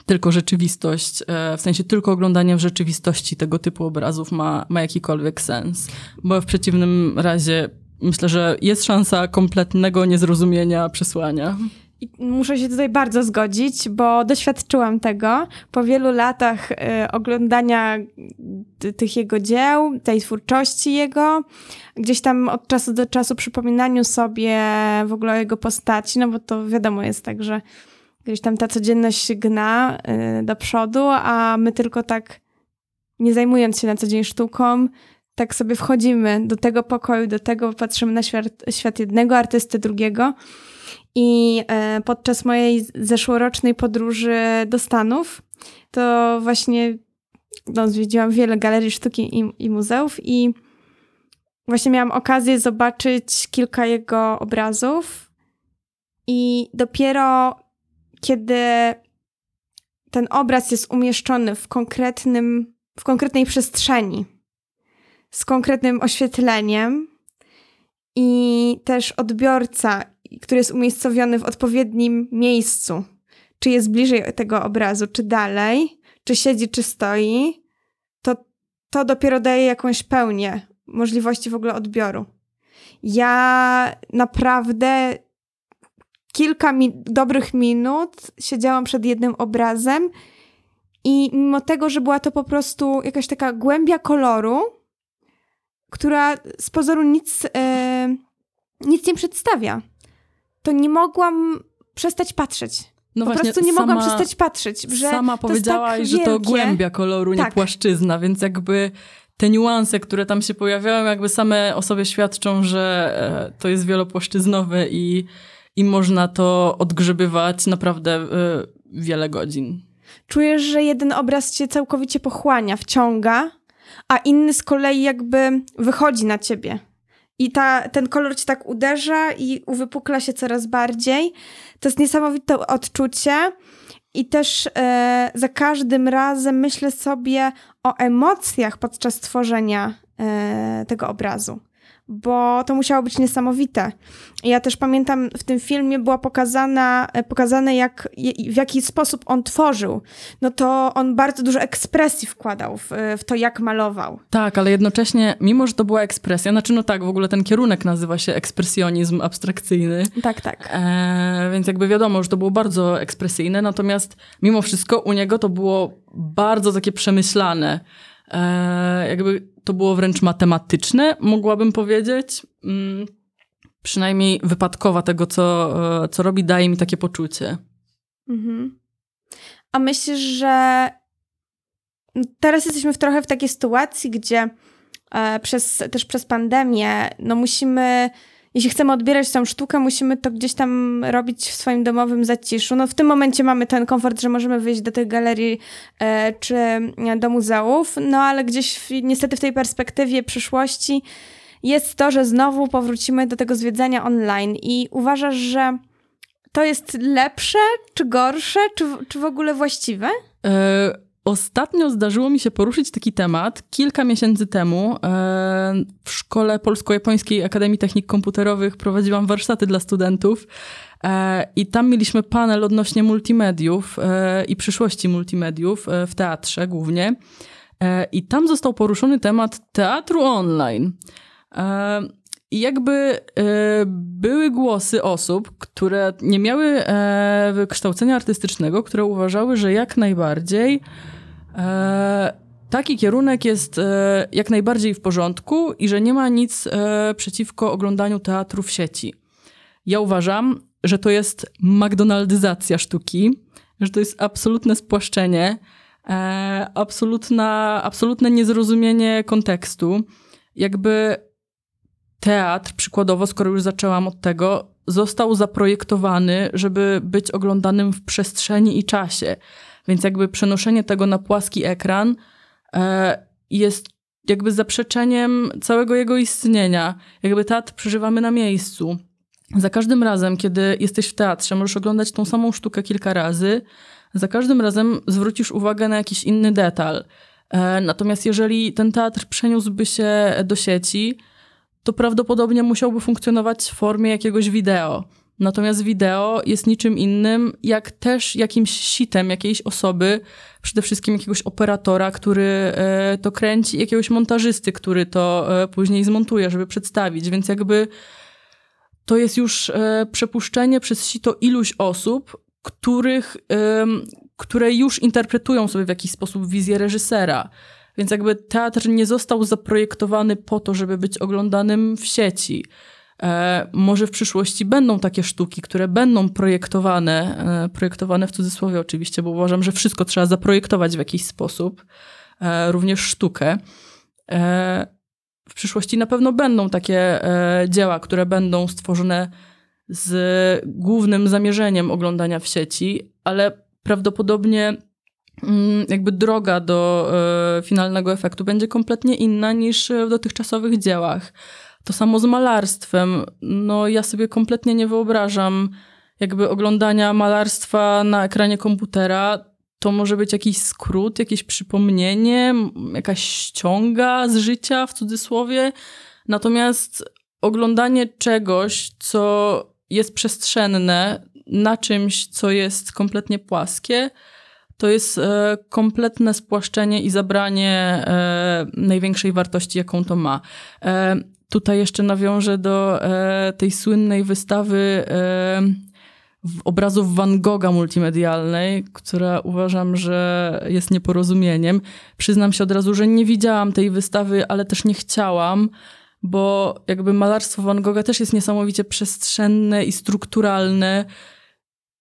[SPEAKER 2] tylko rzeczywistość, w sensie tylko oglądanie w rzeczywistości tego typu obrazów ma, ma jakikolwiek sens. Bo w przeciwnym razie myślę, że jest szansa kompletnego niezrozumienia przesłania.
[SPEAKER 1] I muszę się tutaj bardzo zgodzić, bo doświadczyłam tego po wielu latach y, oglądania tych jego dzieł, tej twórczości jego, gdzieś tam od czasu do czasu przypominaniu sobie w ogóle o jego postaci, no bo to wiadomo jest tak, że gdzieś tam ta codzienność gna y, do przodu, a my tylko tak nie zajmując się na co dzień sztuką, tak sobie wchodzimy do tego pokoju, do tego patrzymy na świat, świat jednego artysty, drugiego. I e, podczas mojej zeszłorocznej podróży do Stanów, to właśnie no, zwiedziłam wiele galerii sztuki i, i muzeów i właśnie miałam okazję zobaczyć kilka jego obrazów i dopiero kiedy ten obraz jest umieszczony w konkretnym, w konkretnej przestrzeni, z konkretnym oświetleniem i też odbiorca, który jest umiejscowiony w odpowiednim miejscu, czy jest bliżej tego obrazu, czy dalej, czy siedzi, czy stoi, to to dopiero daje jakąś pełnię możliwości w ogóle odbioru. Ja naprawdę kilka mi dobrych minut siedziałam przed jednym obrazem i mimo tego, że była to po prostu jakaś taka głębia koloru, która z pozoru nic, e, nic nie przedstawia, to nie mogłam przestać patrzeć. No po właśnie, prostu nie sama, mogłam przestać patrzeć. Że
[SPEAKER 2] sama powiedziałaś, tak że to głębia koloru, nie tak. płaszczyzna, więc jakby te niuanse, które tam się pojawiają, jakby same o sobie świadczą, że e, to jest wielopłaszczyznowe i, i można to odgrzebywać naprawdę e, wiele godzin.
[SPEAKER 1] Czujesz, że jeden obraz cię całkowicie pochłania, wciąga, a inny z kolei jakby wychodzi na ciebie. I ta, ten kolor ci tak uderza i uwypukla się coraz bardziej. To jest niesamowite odczucie. I też e, za każdym razem myślę sobie o emocjach podczas tworzenia e, tego obrazu bo to musiało być niesamowite. Ja też pamiętam, w tym filmie była pokazana, e, pokazane, jak, w jaki sposób on tworzył. No to on bardzo dużo ekspresji wkładał w, w to, jak malował.
[SPEAKER 2] Tak, ale jednocześnie, mimo że to była ekspresja, znaczy no tak, w ogóle ten kierunek nazywa się ekspresjonizm abstrakcyjny.
[SPEAKER 1] Tak, tak.
[SPEAKER 2] E, więc jakby wiadomo, że to było bardzo ekspresyjne, natomiast mimo wszystko u niego to było bardzo takie przemyślane. E, jakby to było wręcz matematyczne, mogłabym powiedzieć. Mm, przynajmniej wypadkowa tego, co, e, co robi, daje mi takie poczucie.
[SPEAKER 1] Mhm. A myślisz, że teraz jesteśmy w trochę w takiej sytuacji, gdzie e, przez, też przez pandemię, no musimy, jeśli chcemy odbierać tą sztukę, musimy to gdzieś tam robić w swoim domowym zaciszu. No w tym momencie mamy ten komfort, że możemy wyjść do tych galerii e, czy do muzeów, no ale gdzieś w, niestety w tej perspektywie przyszłości jest to, że znowu powrócimy do tego zwiedzania online i uważasz, że to jest lepsze, czy gorsze, czy, czy w ogóle właściwe?
[SPEAKER 2] E, ostatnio zdarzyło mi się poruszyć taki temat kilka miesięcy temu. E, w Szkole Polsko-Japońskiej Akademii Technik Komputerowych prowadziłam warsztaty dla studentów e, i tam mieliśmy panel odnośnie multimediów e, i przyszłości multimediów w teatrze głównie. I tam został poruszony temat teatru online. I jakby były głosy osób, które nie miały wykształcenia artystycznego, które uważały, że jak najbardziej taki kierunek jest e, jak najbardziej w porządku i że nie ma nic e, przeciwko oglądaniu teatru w sieci. Ja uważam, że to jest McDonaldyzacja sztuki, że to jest absolutne spłaszczenie, e, absolutna, absolutne niezrozumienie kontekstu. Jakby teatr, przykładowo, skoro już zaczęłam od tego, został zaprojektowany, żeby być oglądanym w przestrzeni i czasie. Więc jakby przenoszenie tego na płaski ekran e, jest jakby zaprzeczeniem całego jego istnienia. Jakby teatr przeżywamy na miejscu. Za każdym razem, kiedy jesteś w teatrze, możesz oglądać tą samą sztukę kilka razy, za każdym razem zwrócisz uwagę na jakiś inny detal. E, natomiast jeżeli ten teatr przeniósłby się do sieci, to prawdopodobnie musiałby funkcjonować w formie jakiegoś wideo. Natomiast wideo jest niczym innym, jak też jakimś sitem jakiejś osoby, przede wszystkim jakiegoś operatora, który e, to kręci, jakiegoś montażysty, który to e, później zmontuje, żeby przedstawić. Więc jakby to jest już e, przepuszczenie przez sito iluś osób, których, które już interpretują sobie w jakiś sposób wizję reżysera. Więc jakby teatr nie został zaprojektowany po to, żeby być oglądanym w sieci. E, może w przyszłości będą takie sztuki, które będą projektowane, e, projektowane w cudzysłowie oczywiście, bo uważam, że wszystko trzeba zaprojektować w jakiś sposób, e, również sztukę. W przyszłości na pewno będą takie dzieła, które będą stworzone z głównym zamierzeniem oglądania w sieci, ale prawdopodobnie mm, jakby droga do finalnego efektu będzie kompletnie inna niż w dotychczasowych dziełach. To samo z malarstwem. No, ja sobie kompletnie nie wyobrażam jakby oglądania malarstwa na ekranie komputera. To może być jakiś skrót, jakieś przypomnienie, jakaś ściąga z życia w cudzysłowie. Natomiast oglądanie czegoś, co jest przestrzenne, na czymś, co jest kompletnie płaskie, to jest e, kompletne spłaszczenie i zabranie e, największej wartości, jaką to ma. E, tutaj jeszcze nawiążę do e, tej słynnej wystawy e, obrazów Van Gogha multimedialnej, która uważam, że jest nieporozumieniem. Przyznam się od razu, że nie widziałam tej wystawy, ale też nie chciałam, bo jakby malarstwo Van Gogha też jest niesamowicie przestrzenne i strukturalne.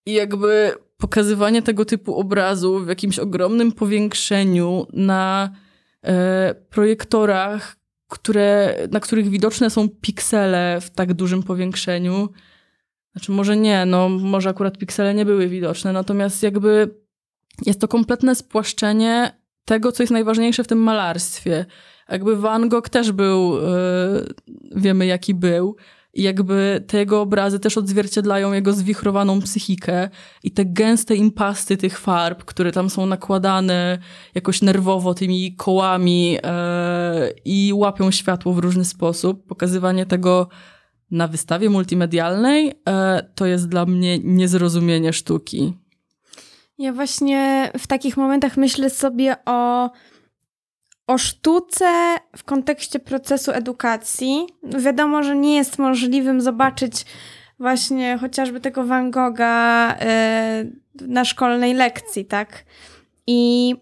[SPEAKER 2] I jakby pokazywanie tego typu obrazu w jakimś ogromnym powiększeniu na e, projektorach, które, na których widoczne są piksele w tak dużym powiększeniu. Znaczy, może nie, no, może akurat piksele nie były widoczne, natomiast jakby jest to kompletne spłaszczenie tego, co jest najważniejsze w tym malarstwie. Jakby Van Gogh też był, e, wiemy jaki był, jakby te jego obrazy też odzwierciedlają jego zwichrowaną psychikę i te gęste impasty tych farb, które tam są nakładane jakoś nerwowo tymi kołami e, i łapią światło w różny sposób. Pokazywanie tego na wystawie multimedialnej e, to jest dla mnie niezrozumienie sztuki.
[SPEAKER 1] Ja właśnie w takich momentach myślę sobie o, o sztuce w kontekście procesu edukacji. Wiadomo, że nie jest możliwym zobaczyć właśnie chociażby tego Van Gogha y, na szkolnej lekcji, tak? I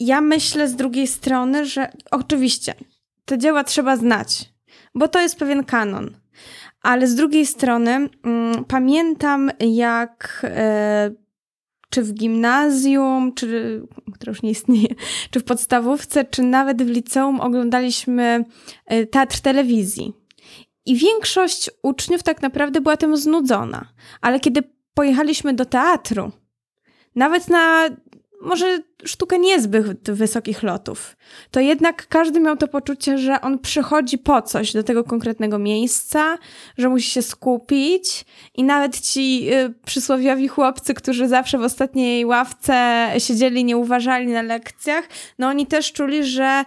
[SPEAKER 1] ja myślę z drugiej strony, że oczywiście te dzieła trzeba znać, bo to jest pewien kanon. ale z drugiej strony mm, pamiętam jak e, czy w gimnazjum, czy, które już nie istnieje, czy w podstawówce, czy nawet w liceum oglądaliśmy e, teatr telewizji. I większość uczniów tak naprawdę była tym znudzona. Ale kiedy pojechaliśmy do teatru, nawet na może sztukę niezbyt wysokich lotów, to jednak każdy miał to poczucie, że on przychodzi po coś do tego konkretnego miejsca, że musi się skupić i nawet ci y, przysłowiowi chłopcy, którzy zawsze w ostatniej ławce siedzieli, nie uważali na lekcjach, no oni też czuli, że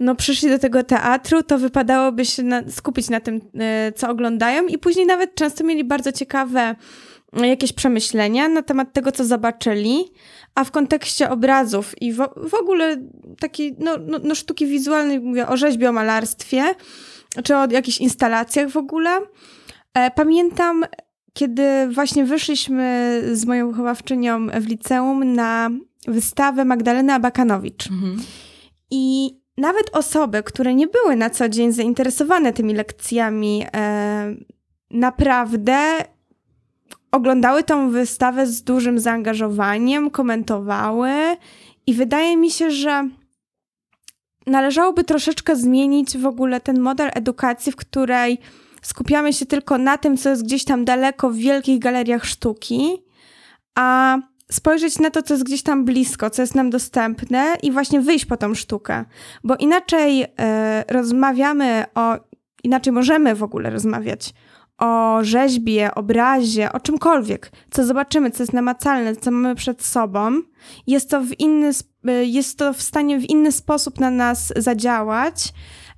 [SPEAKER 1] no przyszli do tego teatru, to wypadałoby się na, skupić na tym, y, co oglądają i później nawet często mieli bardzo ciekawe jakieś przemyślenia na temat tego, co zobaczyli, a w kontekście obrazów i w, w ogóle takiej no, no, no sztuki wizualnej, mówię o rzeźbie, o malarstwie, czy o jakichś instalacjach w ogóle. E, pamiętam, kiedy właśnie wyszliśmy z moją wychowawczynią w liceum na wystawę Magdaleny Abakanowicz. Mhm. I nawet osoby, które nie były na co dzień zainteresowane tymi lekcjami, e, naprawdę oglądały tą wystawę z dużym zaangażowaniem, komentowały i wydaje mi się, że należałoby troszeczkę zmienić w ogóle ten model edukacji, w której skupiamy się tylko na tym, co jest gdzieś tam daleko w wielkich galeriach sztuki, a spojrzeć na to, co jest gdzieś tam blisko, co jest nam dostępne i właśnie wyjść po tą sztukę. Bo inaczej y, rozmawiamy o, inaczej możemy w ogóle rozmawiać o rzeźbie, obrazie, o czymkolwiek, co zobaczymy, co jest namacalne, co mamy przed sobą, jest to w inny, y, jest to w stanie w inny sposób na nas zadziałać,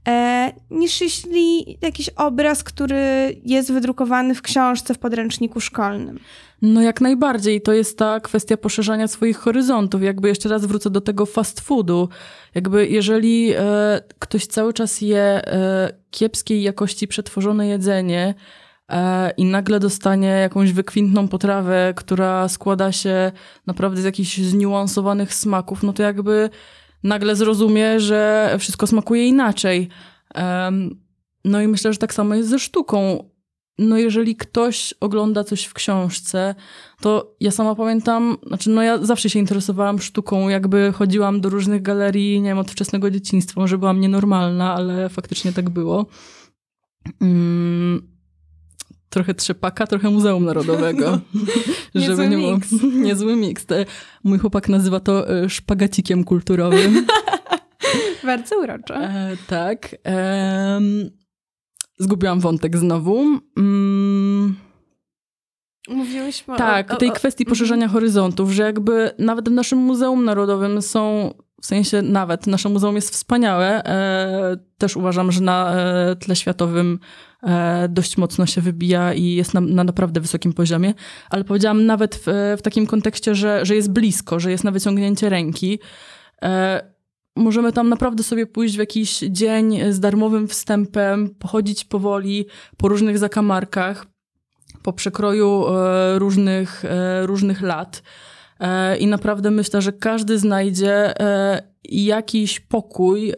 [SPEAKER 1] e, niż jeśli jakiś obraz, który jest wydrukowany w książce, w podręczniku szkolnym.
[SPEAKER 2] No jak najbardziej. To jest ta kwestia poszerzania swoich horyzontów. Jakby jeszcze raz wrócę do tego fast foodu. Jakby jeżeli e, ktoś cały czas je e, kiepskiej jakości przetworzone jedzenie, i nagle dostanie jakąś wykwintną potrawę, która składa się naprawdę z jakichś zniuansowanych smaków, no to jakby nagle zrozumie, że wszystko smakuje inaczej. No i myślę, że tak samo jest ze sztuką. No jeżeli ktoś ogląda coś w książce, to ja sama pamiętam, znaczy no ja zawsze się interesowałam sztuką, jakby chodziłam do różnych galerii, nie wiem, od wczesnego dzieciństwa, może byłam nienormalna, ale faktycznie tak było. Mm, trochę trzepaka, trochę Muzeum Narodowego.
[SPEAKER 1] Żeby nie było.
[SPEAKER 2] Niezły miks. Mój chłopak nazywa to e, szpagacikiem kulturowym.
[SPEAKER 1] Bardzo uroczo.
[SPEAKER 2] E, tak. E, zgubiłam wątek znowu. Mm.
[SPEAKER 1] Mówiłyśmy
[SPEAKER 2] tak, o, o, tej kwestii mhm. poszerzania horyzontów, że jakby nawet w naszym Muzeum Narodowym są w sensie nawet nasze muzeum jest wspaniałe. E, też uważam, że na e, tle światowym e, dość mocno się wybija i jest na, na naprawdę wysokim poziomie. Ale powiedziałam nawet w, w, takim kontekście, że, że jest blisko, że jest na wyciągnięcie ręki. Możemy tam naprawdę sobie pójść w jakiś dzień z darmowym wstępem, pochodzić powoli po różnych zakamarkach, po przekroju różnych, różnych lat. E, I naprawdę myślę, że każdy znajdzie e, jakiś pokój e,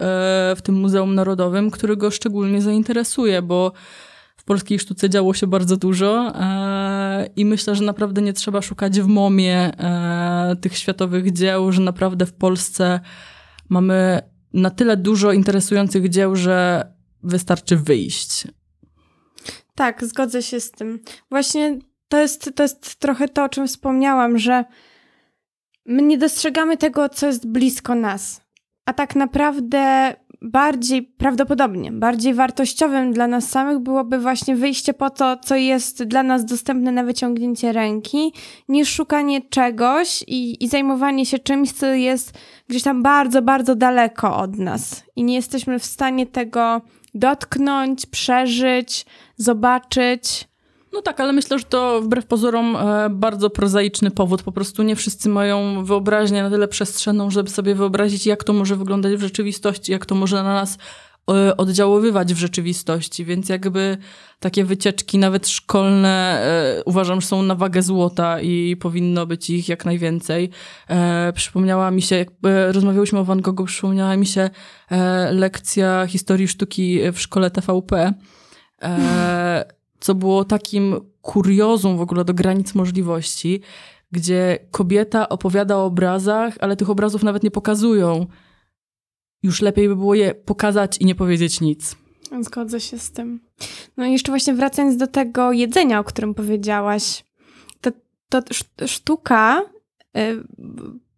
[SPEAKER 2] w tym Muzeum Narodowym, który go szczególnie zainteresuje, bo w polskiej sztuce działo się bardzo dużo i myślę, że naprawdę nie trzeba szukać w momie tych światowych dzieł, że naprawdę w Polsce mamy na tyle dużo interesujących dzieł, że wystarczy wyjść.
[SPEAKER 1] Tak, zgodzę się z tym. Właśnie to jest, to jest trochę to, o czym wspomniałam, że my nie dostrzegamy tego, co jest blisko nas. A tak naprawdę bardziej prawdopodobnie, bardziej wartościowym dla nas samych byłoby właśnie wyjście po to, co jest dla nas dostępne na wyciągnięcie ręki, niż szukanie czegoś i, i zajmowanie się czymś, co jest gdzieś tam bardzo, bardzo daleko od nas. I nie jesteśmy w stanie tego dotknąć, przeżyć, zobaczyć.
[SPEAKER 2] No tak, ale myślę, że to wbrew pozorom e, bardzo prozaiczny powód. Po prostu nie wszyscy mają wyobraźnię na tyle przestrzenną, żeby sobie wyobrazić, jak to może wyglądać w rzeczywistości, jak to może na nas e, oddziaływać w rzeczywistości, więc jakby takie wycieczki, nawet szkolne, e, uważam, że są na wagę złota i powinno być ich jak najwięcej. Przypomniała mi się, jak rozmawiałyśmy o Van Goghu, przypomniała mi się lekcja historii sztuki w szkole TVP co było takim kuriozum w ogóle do granic możliwości, gdzie kobieta opowiada o obrazach, ale tych obrazów nawet nie pokazują. Już lepiej by było je pokazać i nie powiedzieć nic.
[SPEAKER 1] Zgodzę się z tym. No i jeszcze właśnie wracając do tego jedzenia, o którym powiedziałaś, to, to sztuka y,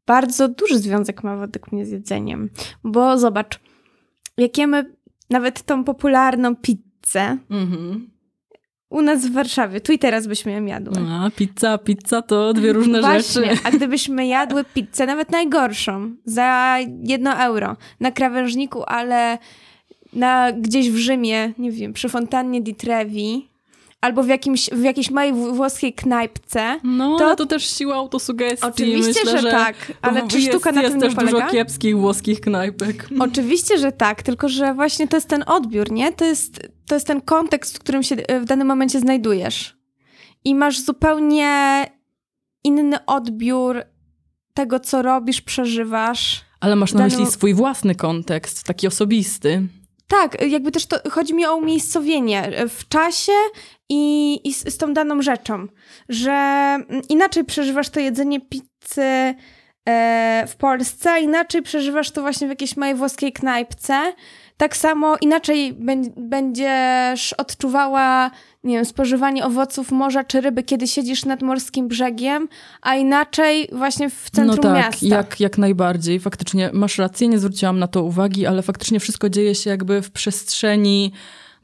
[SPEAKER 1] bardzo duży związek ma według mnie z jedzeniem. Bo zobacz, jak jemy nawet tą popularną pizzę, mhm. U nas w Warszawie, tu i teraz byśmy ją jadły.
[SPEAKER 2] A, pizza, pizza to dwie różne
[SPEAKER 1] Właśnie,
[SPEAKER 2] rzeczy.
[SPEAKER 1] a gdybyśmy jadły pizzę, nawet najgorszą, za jedno euro, na krawężniku, ale na, gdzieś w Rzymie, nie wiem, przy fontannie di Trevi, albo w, jakimś, w jakiejś małej włoskiej knajpce.
[SPEAKER 2] No, to, to też siła autosugestii.
[SPEAKER 1] Oczywiście,
[SPEAKER 2] Myślę,
[SPEAKER 1] że,
[SPEAKER 2] że
[SPEAKER 1] tak, ale czy sztuka
[SPEAKER 2] jest,
[SPEAKER 1] na
[SPEAKER 2] jest
[SPEAKER 1] tym
[SPEAKER 2] też
[SPEAKER 1] nie polega?
[SPEAKER 2] dużo kiepskich włoskich knajpek.
[SPEAKER 1] Oczywiście, że tak, tylko że właśnie to jest ten odbiór, nie? To jest, to jest ten kontekst, w którym się w danym momencie znajdujesz. I masz zupełnie inny odbiór tego, co robisz, przeżywasz.
[SPEAKER 2] Ale masz na myśli swój własny kontekst, taki osobisty.
[SPEAKER 1] Tak, jakby też to, chodzi mi o umiejscowienie w czasie i, i z, z, tą daną rzeczą, że mm, inaczej przeżywasz to jedzenie pizzy e, w Polsce, a inaczej przeżywasz to właśnie w jakiejś małej włoskiej knajpce. Tak samo inaczej będziesz odczuwała nie wiem, spożywanie owoców morza czy ryby, kiedy siedzisz nad morskim brzegiem, a inaczej właśnie w centrum
[SPEAKER 2] no tak,
[SPEAKER 1] miasta.
[SPEAKER 2] Jak, jak najbardziej. Faktycznie masz rację, nie zwróciłam na to uwagi, ale faktycznie wszystko dzieje się jakby w przestrzeni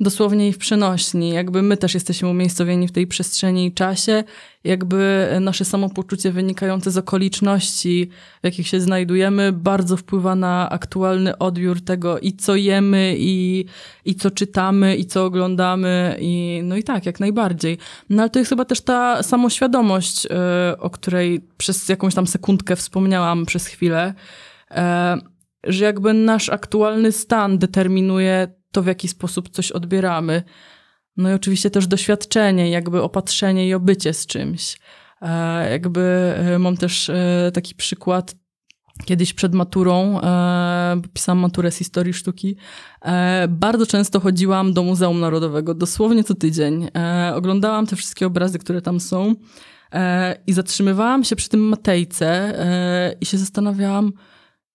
[SPEAKER 2] dosłownie i w przenośni. Jakby my też jesteśmy umiejscowieni w tej przestrzeni i czasie, jakby nasze samopoczucie wynikające z okoliczności, w jakich się znajdujemy, bardzo wpływa na aktualny odbiór tego i co jemy, i, i co czytamy, i co oglądamy. I, no i tak, jak najbardziej. No ale to jest chyba też ta samoświadomość, e, o której przez jakąś tam sekundkę wspomniałam przez chwilę, e, że jakby nasz aktualny stan determinuje to, w jaki sposób coś odbieramy. No i oczywiście też doświadczenie, jakby opatrzenie i obycie z czymś. E, jakby e, mam też e, taki przykład. Kiedyś przed maturą, e, pisałam maturę z historii sztuki, e, bardzo często chodziłam do Muzeum Narodowego, dosłownie co tydzień. E, oglądałam te wszystkie obrazy, które tam są i zatrzymywałam się przy tym Matejce i się zastanawiałam,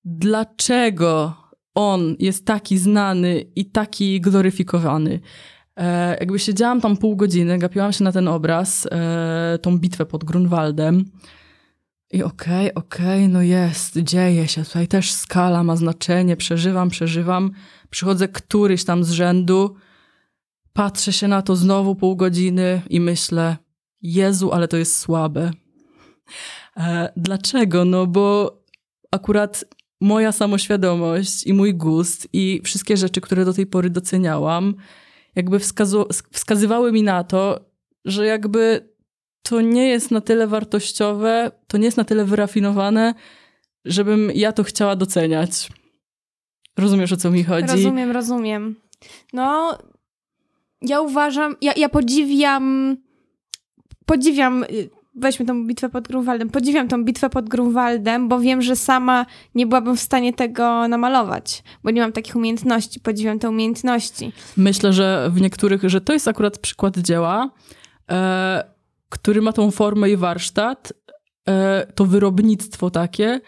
[SPEAKER 2] dlaczego on jest taki znany i taki gloryfikowany. E, jakby siedziałam tam pół godziny, gapiłam się na ten obraz, e, tą bitwę pod Grunwaldem. I okej, okay, okej, okay, no jest, dzieje się. Tutaj też skala ma znaczenie, przeżywam, przeżywam. Przychodzę któryś tam z rzędu, patrzę się na to znowu pół godziny i myślę, Jezu, ale to jest słabe. E, dlaczego? No bo akurat moja samoświadomość i mój gust i wszystkie rzeczy, które do tej pory doceniałam, jakby wskazywały mi na to, że jakby to nie jest na tyle wartościowe, to nie jest na tyle wyrafinowane, żebym ja to chciała doceniać. Rozumiesz, o co mi chodzi?
[SPEAKER 1] Rozumiem, rozumiem. No, ja uważam, ja, ja podziwiam, podziwiam y, weźmy tą bitwę pod Grunwaldem. Podziwiam tą bitwę pod Grunwaldem, bo wiem, że sama nie byłabym w stanie tego namalować, bo nie mam takich umiejętności. Podziwiam te umiejętności.
[SPEAKER 2] Myślę, że w niektórych, że to jest akurat przykład dzieła, e, który ma tą formę i warsztat, e, to wyrobnictwo takie,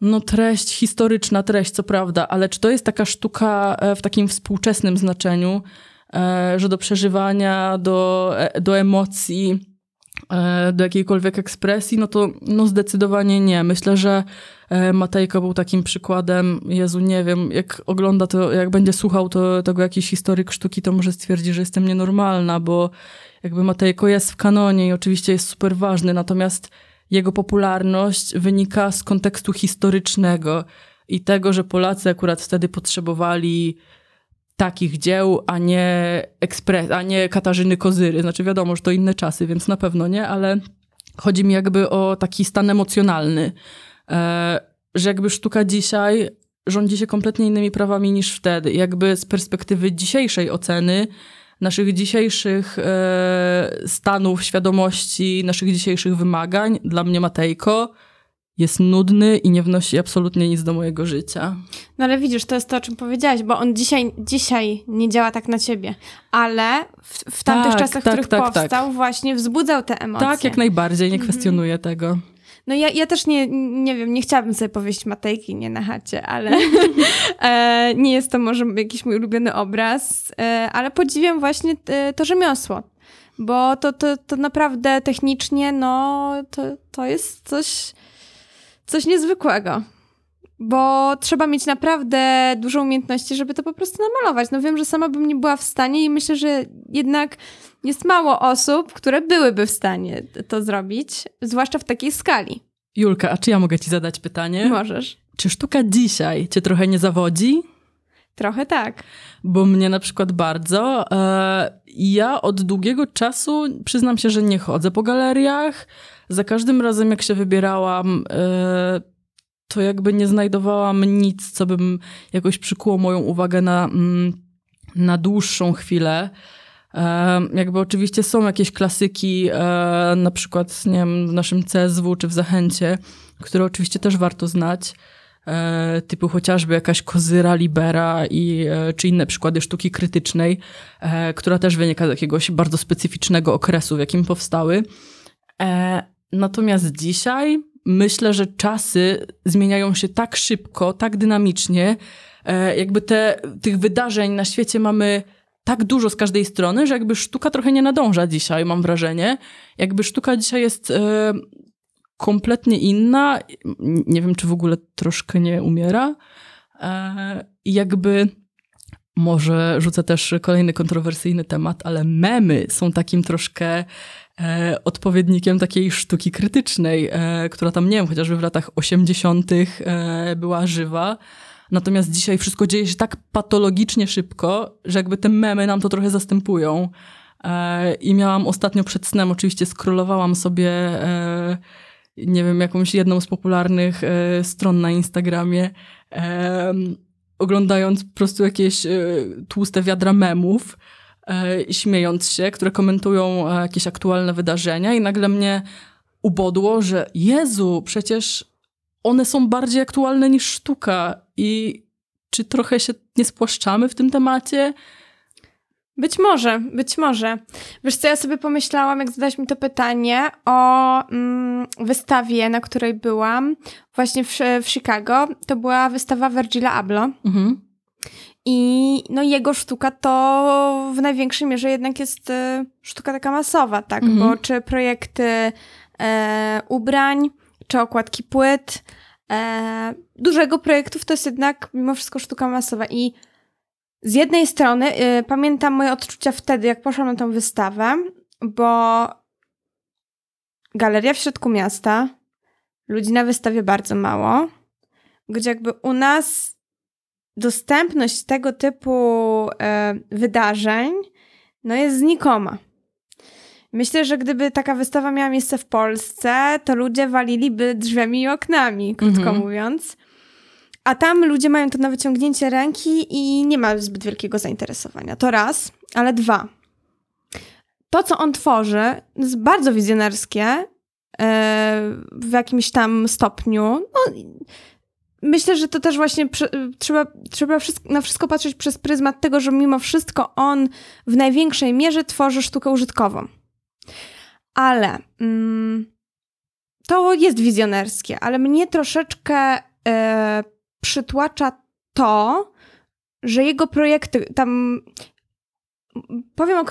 [SPEAKER 2] no treść, historyczna treść, co prawda, ale czy to jest taka sztuka e, w takim współczesnym znaczeniu, e, że do przeżywania, do, e, do emocji, do jakiejkolwiek ekspresji, no to no zdecydowanie nie. Myślę, że e, Matejko był takim przykładem. Jezu, nie wiem, jak ogląda to, jak będzie słuchał to, tego jakiś historyk sztuki, to może stwierdzi, że jestem nienormalna, bo jakby Matejko jest w kanonie i oczywiście jest super ważny, natomiast jego popularność wynika z kontekstu historycznego i tego, że Polacy akurat wtedy potrzebowali takich dzieł, a nie, ekspres, a nie Katarzyny Kozyry. Znaczy wiadomo, że to inne czasy, więc na pewno nie, ale chodzi mi jakby o taki stan emocjonalny, e, że jakby sztuka dzisiaj rządzi się kompletnie innymi prawami niż wtedy. Jakby z perspektywy dzisiejszej oceny, naszych dzisiejszych e, stanów świadomości, naszych dzisiejszych wymagań, dla mnie Matejko jest nudny i nie wnosi absolutnie nic do mojego życia.
[SPEAKER 1] No ale widzisz, to jest to, o czym powiedziałaś, bo on dzisiaj, dzisiaj nie działa tak na ciebie, ale w, w tamtych
[SPEAKER 2] Tak,
[SPEAKER 1] czasach, w
[SPEAKER 2] tak,
[SPEAKER 1] których
[SPEAKER 2] tak, tak.
[SPEAKER 1] powstał, właśnie wzbudzał te emocje.
[SPEAKER 2] Tak, jak najbardziej, nie
[SPEAKER 1] Mhm.
[SPEAKER 2] kwestionuję tego.
[SPEAKER 1] No ja, ja też nie, nie wiem, nie chciałabym sobie powieść Matejki, nie na chacie, ale e, nie jest to może jakiś mój ulubiony obraz, e, ale podziwiam właśnie e, to rzemiosło, bo to, to, to naprawdę technicznie, no to, to jest coś, coś niezwykłego. Bo trzeba mieć naprawdę dużo umiejętności, żeby to po prostu namalować. No wiem, że sama bym nie była w stanie i myślę, że jednak jest mało osób, które byłyby w stanie to zrobić, zwłaszcza w takiej skali.
[SPEAKER 2] Julka, a czy ja mogę ci zadać pytanie?
[SPEAKER 1] Możesz.
[SPEAKER 2] Czy sztuka dzisiaj cię trochę nie zawodzi?
[SPEAKER 1] Trochę tak.
[SPEAKER 2] Bo mnie na przykład bardzo. E, ja od długiego czasu przyznam się, że nie chodzę po galeriach. Za każdym razem, jak się wybierałam, e, to jakby nie znajdowałam nic, co bym jakoś przykuło moją uwagę na, mm, na dłuższą chwilę. E, jakby oczywiście są jakieś klasyki, e, na przykład nie wiem, w naszym CSW czy w Zachęcie, które oczywiście też warto znać typu chociażby jakaś kozyra, libera i, czy inne przykłady sztuki krytycznej, która też wynika z jakiegoś bardzo specyficznego okresu, w jakim powstały. Natomiast dzisiaj myślę, że czasy zmieniają się tak szybko, tak dynamicznie, e, jakby te, tych wydarzeń na świecie mamy tak dużo z każdej strony, że jakby sztuka trochę nie nadąża dzisiaj, mam wrażenie. Jakby sztuka dzisiaj jest e, kompletnie inna. Nie wiem, czy w ogóle troszkę nie umiera. E, I jakby może rzucę też kolejny kontrowersyjny temat, ale memy są takim troszkę odpowiednikiem takiej sztuki krytycznej, e, która tam, nie wiem, chociażby w latach 80. E, była żywa. Natomiast dzisiaj wszystko dzieje się tak patologicznie szybko, że jakby te memy nam to trochę zastępują. E, I miałam ostatnio przed snem, oczywiście scrollowałam sobie, e, nie wiem, jakąś jedną z popularnych e, stron na Instagramie, e, oglądając po prostu jakieś e, tłuste wiadra memów, e, śmiejąc się, które komentują e, jakieś aktualne wydarzenia i nagle mnie ubodło, że Jezu, przecież one są bardziej aktualne niż sztuka i czy trochę się nie spłaszczamy w tym temacie?
[SPEAKER 1] Być może, być może. Wiesz co, ja sobie pomyślałam, jak zadałeś mi to pytanie o mm, wystawie, na której byłam właśnie w, w Chicago. To była wystawa Virgila Abloh.
[SPEAKER 2] Mhm.
[SPEAKER 1] I no, jego sztuka to w największej mierze jednak jest e, sztuka taka masowa, tak?
[SPEAKER 2] Mhm.
[SPEAKER 1] Bo czy projekty e, ubrań, czy okładki płyt, e, dużego projektów to jest jednak mimo wszystko sztuka masowa. I z jednej strony e, pamiętam moje odczucia wtedy, jak poszłam na tą wystawę, bo galeria w środku miasta, ludzi na wystawie bardzo mało, gdzie jakby u nas dostępność tego typu e, wydarzeń no jest znikoma. Myślę, że gdyby taka wystawa miała miejsce w Polsce, to ludzie waliliby drzwiami i oknami, krótko
[SPEAKER 2] Mhm.
[SPEAKER 1] mówiąc. A tam ludzie mają to na wyciągnięcie ręki i nie ma zbyt wielkiego zainteresowania. To raz, ale dwa. To, co on tworzy, jest bardzo wizjonerskie e, w jakimś tam stopniu. No, myślę, że to też właśnie przy, trzeba, trzeba wszystko, na wszystko patrzeć przez pryzmat tego, że mimo wszystko on w największej mierze tworzy sztukę użytkową. Ale mm, to jest wizjonerskie, ale mnie troszeczkę e, przytłacza to, że jego projekty tam. Powiem o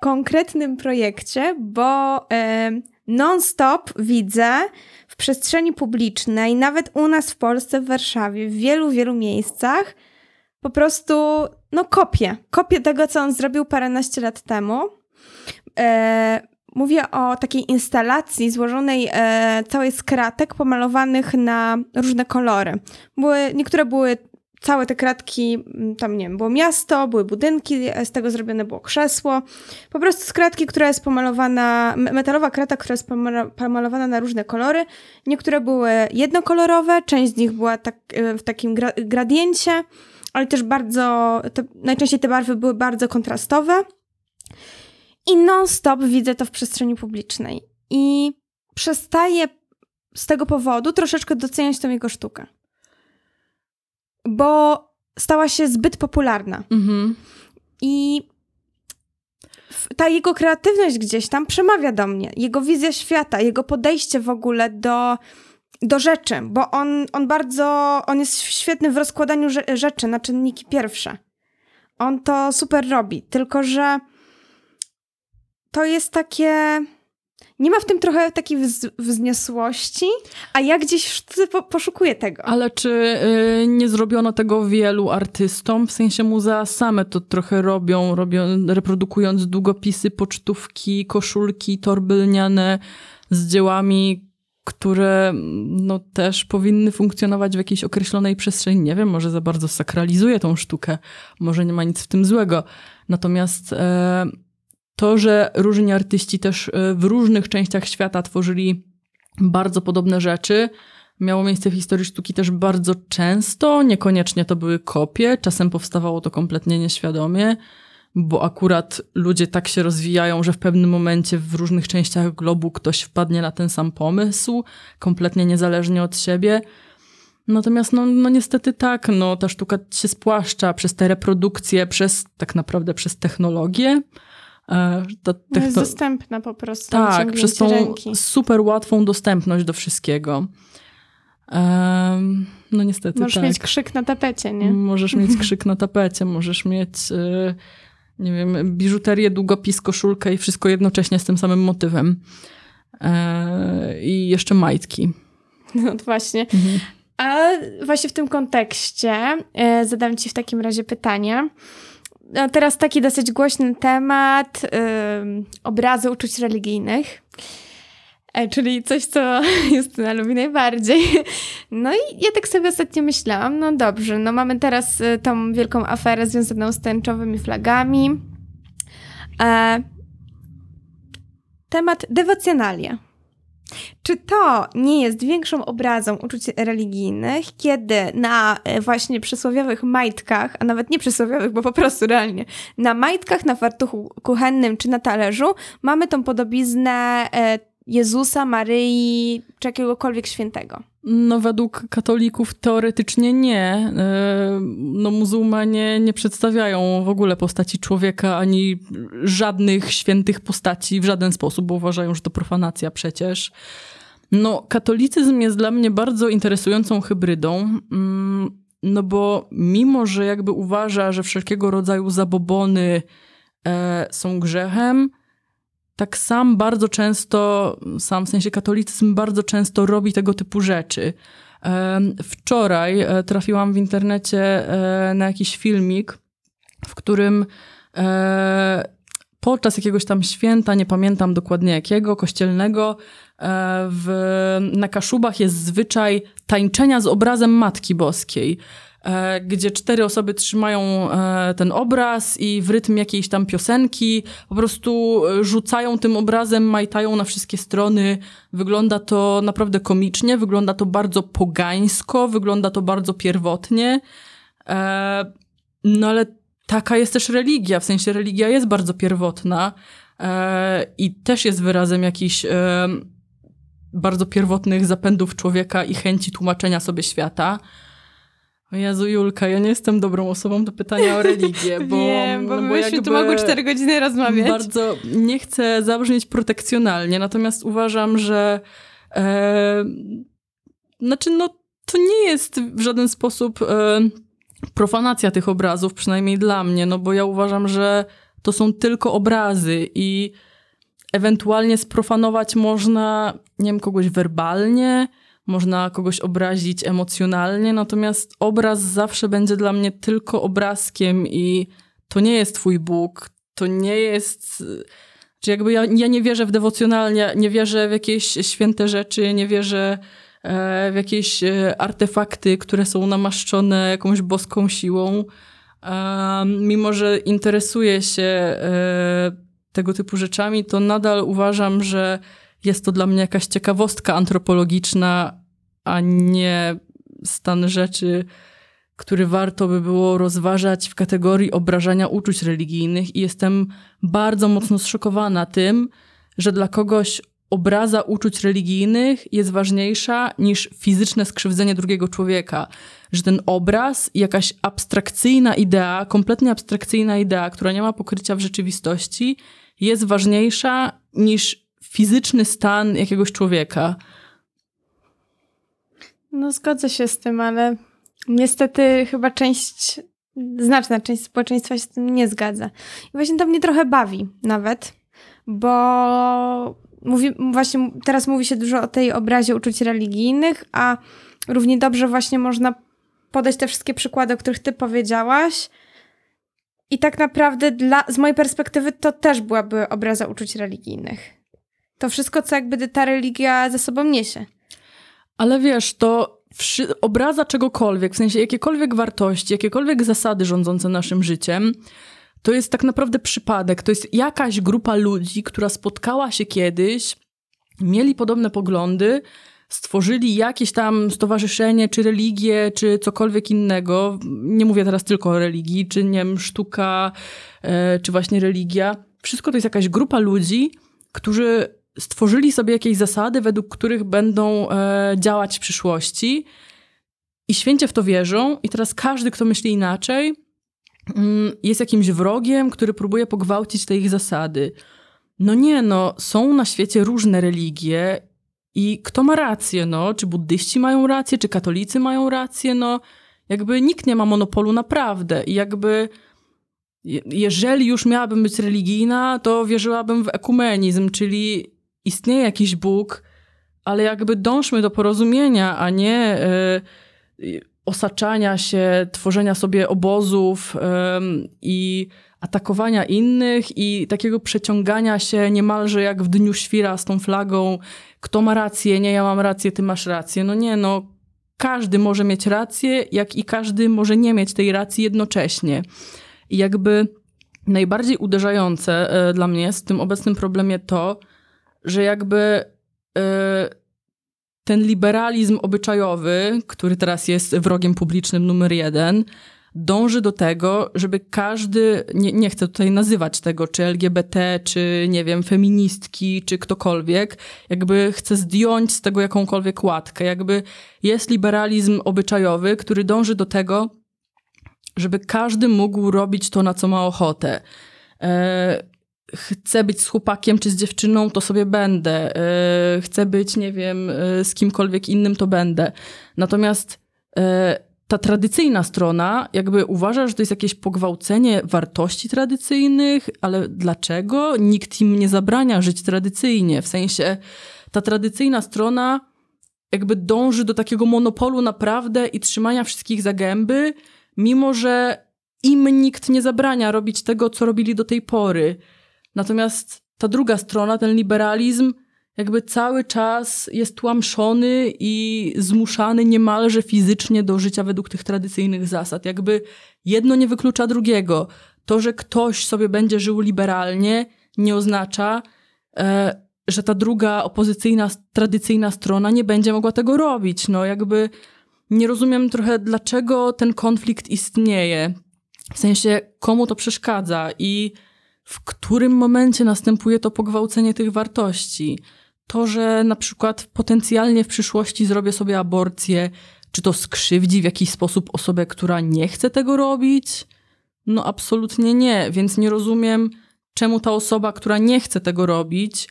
[SPEAKER 1] konkretnym projekcie, bo e, non-stop widzę przestrzeni publicznej, nawet u nas w Polsce, w Warszawie, w wielu, wielu miejscach, po prostu no kopie. Kopie tego, co on zrobił paręnaście lat temu. E, mówię o takiej instalacji złożonej e, całej z kratek pomalowanych na różne kolory. Były, niektóre były całe te kratki, m, tam nie wiem, było miasto, były budynki, e, z tego zrobione było krzesło. Po prostu z kratki, która jest pomalowana, metalowa krata, która jest pomalo- pomalowana na różne kolory. Niektóre były jednokolorowe, część z nich była tak, e, w takim gra- gradiencie, ale też bardzo, te, najczęściej te barwy były bardzo kontrastowe. I non-stop widzę to w przestrzeni publicznej. I przestaję z tego powodu troszeczkę doceniać tą jego sztukę. Bo stała się zbyt popularna.
[SPEAKER 2] Mhm.
[SPEAKER 1] I ta jego kreatywność gdzieś tam przemawia do mnie. Jego wizja świata, jego podejście w ogóle do, do rzeczy, bo on, on bardzo, on jest świetny w rozkładaniu rze- rzeczy na czynniki pierwsze. On to super robi, tylko że to jest takie... Nie ma w tym trochę takiej wz- wzniosłości, a ja gdzieś po, poszukuję tego.
[SPEAKER 2] Ale czy y, nie zrobiono tego wielu artystom? W sensie muzea same to trochę robią, robią reprodukując długopisy, pocztówki, koszulki, torby lniane z dziełami, które no, też powinny funkcjonować w jakiejś określonej przestrzeni. Nie wiem, może za bardzo sakralizuje tą sztukę, może nie ma nic w tym złego. Natomiast e, to, że różni artyści też e, w różnych częściach świata tworzyli bardzo podobne rzeczy, miało miejsce w historii sztuki też bardzo często. Niekoniecznie to były kopie, czasem powstawało to kompletnie nieświadomie, bo akurat ludzie tak się rozwijają, że w pewnym momencie w różnych częściach globu ktoś wpadnie na ten sam pomysł, kompletnie niezależnie od siebie. Natomiast no, no niestety tak, no, ta sztuka się spłaszcza przez te reprodukcje, przez tak naprawdę przez technologię. E, Ta
[SPEAKER 1] No jest
[SPEAKER 2] techno-
[SPEAKER 1] dostępna po prostu.
[SPEAKER 2] tak, przez tą
[SPEAKER 1] ręki.
[SPEAKER 2] super łatwą dostępność do wszystkiego. No niestety
[SPEAKER 1] Możesz
[SPEAKER 2] tak.
[SPEAKER 1] mieć krzyk na tapecie, nie?
[SPEAKER 2] Możesz mieć krzyk na tapecie, możesz mieć, e, nie wiem, biżuterię, długopis, koszulkę i wszystko jednocześnie z tym samym motywem. E, I jeszcze majtki.
[SPEAKER 1] No właśnie.
[SPEAKER 2] Mhm.
[SPEAKER 1] A właśnie w tym kontekście e, zadam ci w takim razie pytanie. No, teraz taki dosyć głośny temat ym, obrazy uczuć religijnych. E, czyli coś, co Justyna lubi najbardziej. No i ja tak sobie ostatnio myślałam, no dobrze, no mamy teraz y, tą wielką aferę związaną z tęczowymi flagami. E, temat dewocjonalia. Czy to nie jest większą obrazą uczuć religijnych, kiedy na e, właśnie przysłowiowych majtkach, a nawet nie przysłowiowych, bo po prostu realnie, na majtkach, na fartuchu kuchennym czy na talerzu mamy tą podobiznę e, Jezusa, Maryi czy jakiegokolwiek świętego?
[SPEAKER 2] No, według katolików teoretycznie nie. E, No, muzułmanie nie przedstawiają w ogóle postaci człowieka ani żadnych świętych postaci w żaden sposób, bo uważają, że to profanacja przecież. No, katolicyzm jest dla mnie bardzo interesującą hybrydą, mm, no bo mimo, że jakby uważa, że wszelkiego rodzaju zabobony e, są grzechem, tak sam bardzo często, sam w sensie katolicyzm bardzo często robi tego typu rzeczy. Wczoraj e, trafiłam w internecie e, na jakiś filmik, w którym e, podczas jakiegoś tam święta, nie pamiętam dokładnie jakiego, kościelnego, w, na Kaszubach jest zwyczaj tańczenia z obrazem Matki Boskiej gdzie cztery osoby trzymają e, ten obraz i w rytm jakiejś tam piosenki po prostu e, rzucają tym obrazem, majtają na wszystkie strony. Wygląda to naprawdę komicznie, wygląda to bardzo pogańsko, wygląda to bardzo pierwotnie. E, No ale taka jest też religia, w sensie religia jest bardzo pierwotna e, i też jest wyrazem jakichś e, bardzo pierwotnych zapędów człowieka i chęci tłumaczenia sobie świata. O Jezu, Julka, ja nie jestem dobrą osobą do pytania o religię, bo,
[SPEAKER 1] Wiem, bo,
[SPEAKER 2] no
[SPEAKER 1] byśmy tu mogły cztery godziny rozmawiać.
[SPEAKER 2] Bardzo nie chcę zabrzmieć protekcjonalnie, natomiast uważam, że e, znaczy, no, to nie jest w żaden sposób e, profanacja tych obrazów, przynajmniej dla mnie, no bo ja uważam, że to są tylko obrazy i ewentualnie sprofanować można, nie wiem, kogoś werbalnie, można kogoś obrazić emocjonalnie, natomiast obraz zawsze będzie dla mnie tylko obrazkiem i to nie jest twój Bóg, to nie jest... Czy jakby ja, ja nie wierzę w dewocjonalnie, nie wierzę w jakieś święte rzeczy, nie wierzę e, w jakieś e, artefakty, które są namaszczone jakąś boską siłą. Mimo, że interesuję się e, tego typu rzeczami, to nadal uważam, że jest to dla mnie jakaś ciekawostka antropologiczna, a nie stan rzeczy, który warto by było rozważać w kategorii obrażania uczuć religijnych. I jestem bardzo mocno zszokowana tym, że dla kogoś obraza uczuć religijnych jest ważniejsza niż fizyczne skrzywdzenie drugiego człowieka. Że ten obraz, jakaś abstrakcyjna idea, kompletnie abstrakcyjna idea, która nie ma pokrycia w rzeczywistości, jest ważniejsza niż fizyczny stan jakiegoś człowieka.
[SPEAKER 1] No zgodzę się z tym, ale niestety chyba część, znaczna część społeczeństwa się z tym nie zgadza. I właśnie to mnie trochę bawi nawet, bo mówi, właśnie teraz mówi się dużo o tej obrazie uczuć religijnych, a równie dobrze właśnie można podać te wszystkie przykłady, o których ty powiedziałaś. I tak naprawdę dla, z mojej perspektywy to też byłaby obraza uczuć religijnych. To wszystko, co jakby ta religia ze sobą niesie.
[SPEAKER 2] Ale wiesz, to obraza czegokolwiek, w sensie jakiekolwiek wartości, jakiekolwiek zasady rządzące naszym życiem, to jest tak naprawdę przypadek. To jest jakaś grupa ludzi, która spotkała się kiedyś, mieli podobne poglądy, stworzyli jakieś tam stowarzyszenie, czy religię, czy cokolwiek innego. Nie mówię teraz tylko o religii, czy nie wiem, sztuka, e, czy właśnie religia. Wszystko to jest jakaś grupa ludzi, którzy stworzyli sobie jakieś zasady, według których będą e, działać w przyszłości i święcie w to wierzą. I teraz każdy, kto myśli inaczej, mm, jest jakimś wrogiem, który próbuje pogwałcić te ich zasady. No nie, no, są na świecie różne religie i kto ma rację, no? Czy buddyści mają rację, czy katolicy mają rację, no? Jakby nikt nie ma monopolu na prawdę i jakby je- jeżeli już miałabym być religijna, to wierzyłabym w ekumenizm, czyli istnieje jakiś Bóg, ale jakby dążmy do porozumienia, a nie e, osaczania się, tworzenia sobie obozów em, i atakowania innych i takiego przeciągania się niemalże jak w dniu świra z tą flagą, kto ma rację, nie, ja mam rację, ty masz rację. No nie, no każdy może mieć rację, jak i każdy może nie mieć tej racji jednocześnie. I jakby najbardziej uderzające e, dla mnie w tym obecnym problemie to, że jakby e, ten liberalizm obyczajowy, który teraz jest wrogiem publicznym numer jeden, dąży do tego, żeby każdy, nie, nie chcę tutaj nazywać tego, czy LGBT, czy nie wiem, feministki, czy ktokolwiek, jakby chce zdjąć z tego jakąkolwiek łatkę. Jakby jest liberalizm obyczajowy, który dąży do tego, żeby każdy mógł robić to, na co ma ochotę. E, chcę być z chłopakiem czy z dziewczyną, to sobie będę. E, chcę być, nie wiem, e, z kimkolwiek innym, to będę. Natomiast e, ta tradycyjna strona jakby uważa, że to jest jakieś pogwałcenie wartości tradycyjnych, ale dlaczego? Nikt im nie zabrania żyć tradycyjnie. W sensie ta tradycyjna strona jakby dąży do takiego monopolu naprawdę i trzymania wszystkich za gęby, mimo że im nikt nie zabrania robić tego, co robili do tej pory. Natomiast ta druga strona, ten liberalizm, jakby cały czas jest tłamszony i zmuszany niemalże fizycznie do życia według tych tradycyjnych zasad. Jakby jedno nie wyklucza drugiego. To, że ktoś sobie będzie żył liberalnie, nie oznacza, e, że ta druga opozycyjna, tradycyjna strona nie będzie mogła tego robić. No jakby nie rozumiem trochę, dlaczego ten konflikt istnieje. W sensie, komu to przeszkadza i w którym momencie następuje to pogwałcenie tych wartości. To, że na przykład potencjalnie w przyszłości zrobię sobie aborcję, czy to skrzywdzi w jakiś sposób osobę, która nie chce tego robić? No, absolutnie nie, więc nie rozumiem, czemu ta osoba, która nie chce tego robić,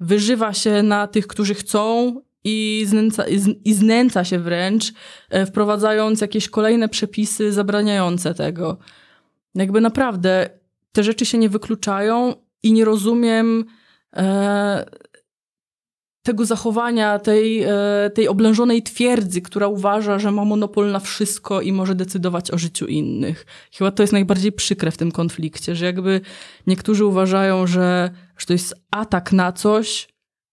[SPEAKER 2] wyżywa się na tych, którzy chcą i znęca, i znęca się wręcz, e, wprowadzając jakieś kolejne przepisy zabraniające tego. Jakby naprawdę te rzeczy się nie wykluczają i nie rozumiem e, tego zachowania, tej, e, tej oblężonej twierdzy, która uważa, że ma monopol na wszystko i może decydować o życiu innych. Chyba to jest najbardziej przykre w tym konflikcie, że jakby niektórzy uważają, że, że to jest atak na coś,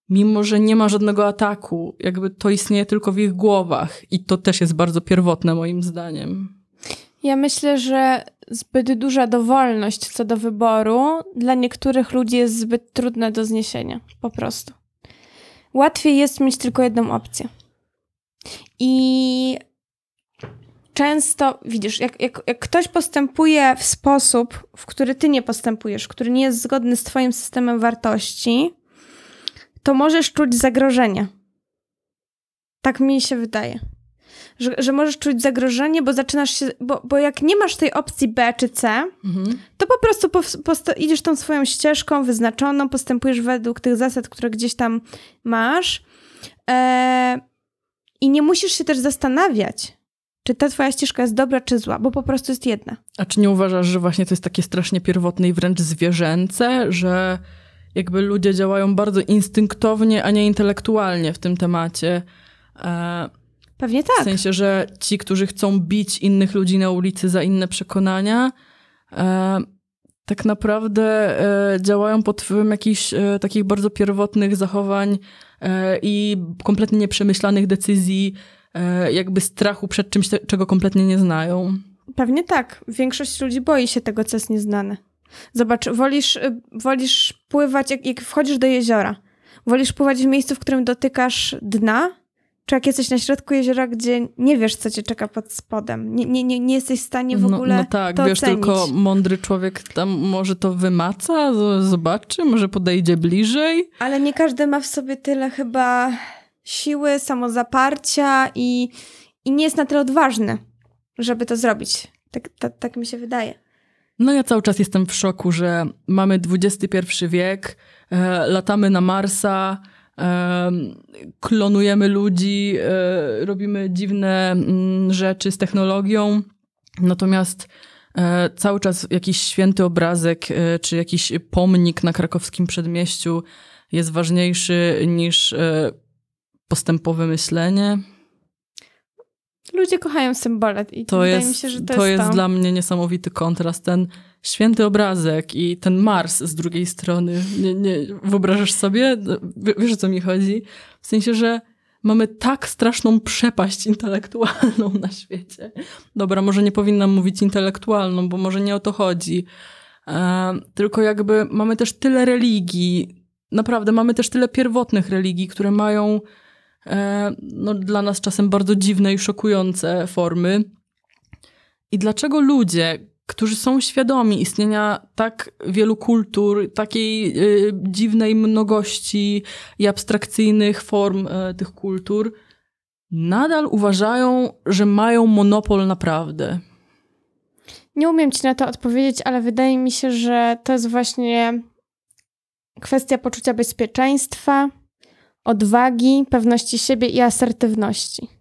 [SPEAKER 2] mimo że nie ma żadnego ataku. Jakby to istnieje tylko w ich głowach i to też jest bardzo pierwotne moim zdaniem.
[SPEAKER 1] Ja myślę, że zbyt duża dowolność co do wyboru dla niektórych ludzi jest zbyt trudna do zniesienia. Po prostu. Łatwiej jest mieć tylko jedną opcję. I często widzisz, jak, jak, jak ktoś postępuje w sposób, w który ty nie postępujesz, który nie jest zgodny z twoim systemem wartości, to możesz czuć zagrożenie. Tak mi się wydaje. Że, że możesz czuć zagrożenie, bo zaczynasz się. Bo, bo jak nie masz tej opcji B czy C,
[SPEAKER 2] Mhm.
[SPEAKER 1] to po prostu posto- idziesz tą swoją ścieżką wyznaczoną, postępujesz według tych zasad, które gdzieś tam masz. E, I nie musisz się też zastanawiać, czy ta twoja ścieżka jest dobra czy zła, bo po prostu jest jedna.
[SPEAKER 2] A czy nie uważasz, że właśnie to jest takie strasznie pierwotne i wręcz zwierzęce, że jakby ludzie działają bardzo instynktownie, a nie intelektualnie w tym temacie? E,
[SPEAKER 1] Pewnie
[SPEAKER 2] W
[SPEAKER 1] tak.
[SPEAKER 2] sensie, że ci, którzy chcą bić innych ludzi na ulicy za inne przekonania, e, tak naprawdę e, działają pod wpływem jakichś e, takich bardzo pierwotnych zachowań e, i kompletnie nieprzemyślanych decyzji, e, jakby strachu przed czymś, te- czego kompletnie nie znają.
[SPEAKER 1] Pewnie tak. Większość ludzi boi się tego, co jest nieznane. Zobacz, wolisz, y, wolisz pływać, jak, jak wchodzisz do jeziora. Wolisz pływać w miejscu, w którym dotykasz dna, czy jak jesteś na środku jeziora, gdzie nie wiesz, co cię czeka pod spodem. Nie, nie, nie, nie jesteś w stanie w
[SPEAKER 2] no,
[SPEAKER 1] ogóle
[SPEAKER 2] no tak,
[SPEAKER 1] to
[SPEAKER 2] wiesz,
[SPEAKER 1] ocenić.
[SPEAKER 2] tylko mądry człowiek tam może to wymaca, zobaczy, może podejdzie bliżej.
[SPEAKER 1] Ale nie każdy ma w sobie tyle chyba siły, samozaparcia i, i nie jest na tyle odważny, żeby to zrobić. Tak, tak, tak mi się wydaje.
[SPEAKER 2] No ja cały czas jestem w szoku, że mamy XXI wiek, e, latamy na Marsa, klonujemy ludzi, e, robimy dziwne mm, rzeczy z technologią, natomiast e, cały czas jakiś święty obrazek e, czy jakiś pomnik na krakowskim przedmieściu jest ważniejszy niż postępowe myślenie.
[SPEAKER 1] Ludzie kochają symbole i
[SPEAKER 2] To
[SPEAKER 1] wydaje
[SPEAKER 2] jest,
[SPEAKER 1] mi się, że to,
[SPEAKER 2] to
[SPEAKER 1] jest
[SPEAKER 2] jest
[SPEAKER 1] to.
[SPEAKER 2] dla mnie niesamowity kontrast. Ten święty obrazek i ten Mars z drugiej strony. Nie, nie, wyobrażasz sobie? W- Wiesz o co mi chodzi? W sensie, że mamy tak straszną przepaść intelektualną na świecie. Dobra, może nie powinnam mówić intelektualną, bo może nie o to chodzi. E, tylko jakby mamy też tyle religii. Naprawdę, mamy też tyle pierwotnych religii, które mają e, no, dla nas czasem bardzo dziwne i szokujące formy. I dlaczego ludzie, którzy są świadomi istnienia tak wielu kultur, takiej y, dziwnej mnogości i abstrakcyjnych form y, tych kultur, nadal uważają, że mają monopol na prawdę?
[SPEAKER 1] Nie umiem ci na to odpowiedzieć, ale wydaje mi się, że to jest właśnie kwestia poczucia bezpieczeństwa, odwagi, pewności siebie i asertywności.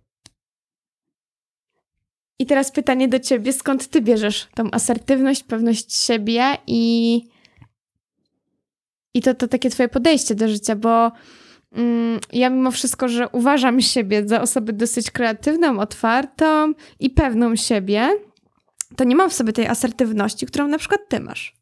[SPEAKER 1] I teraz pytanie do ciebie, skąd ty bierzesz tą asertywność, pewność siebie i, i to, to takie twoje podejście do życia, bo mm, ja mimo wszystko, że uważam siebie za osobę dosyć kreatywną, otwartą i pewną siebie, to nie mam w sobie tej asertywności, którą na przykład ty masz.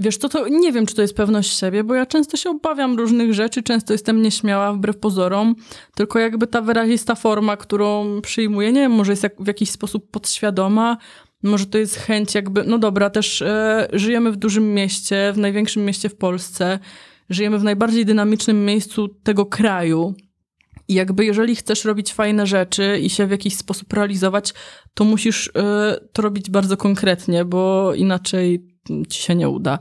[SPEAKER 2] Wiesz, to, to nie wiem, czy to jest pewność siebie, bo ja często się obawiam różnych rzeczy, często jestem nieśmiała wbrew pozorom, tylko jakby ta wyrazista forma, którą przyjmuję, nie wiem, może jest jak, w jakiś sposób podświadoma, może to jest chęć jakby, no dobra, też e, żyjemy w dużym mieście, w największym mieście w Polsce, żyjemy w najbardziej dynamicznym miejscu tego kraju. I jakby jeżeli chcesz robić fajne rzeczy i się w jakiś sposób realizować, to musisz e, to robić bardzo konkretnie, bo inaczej ci się nie uda.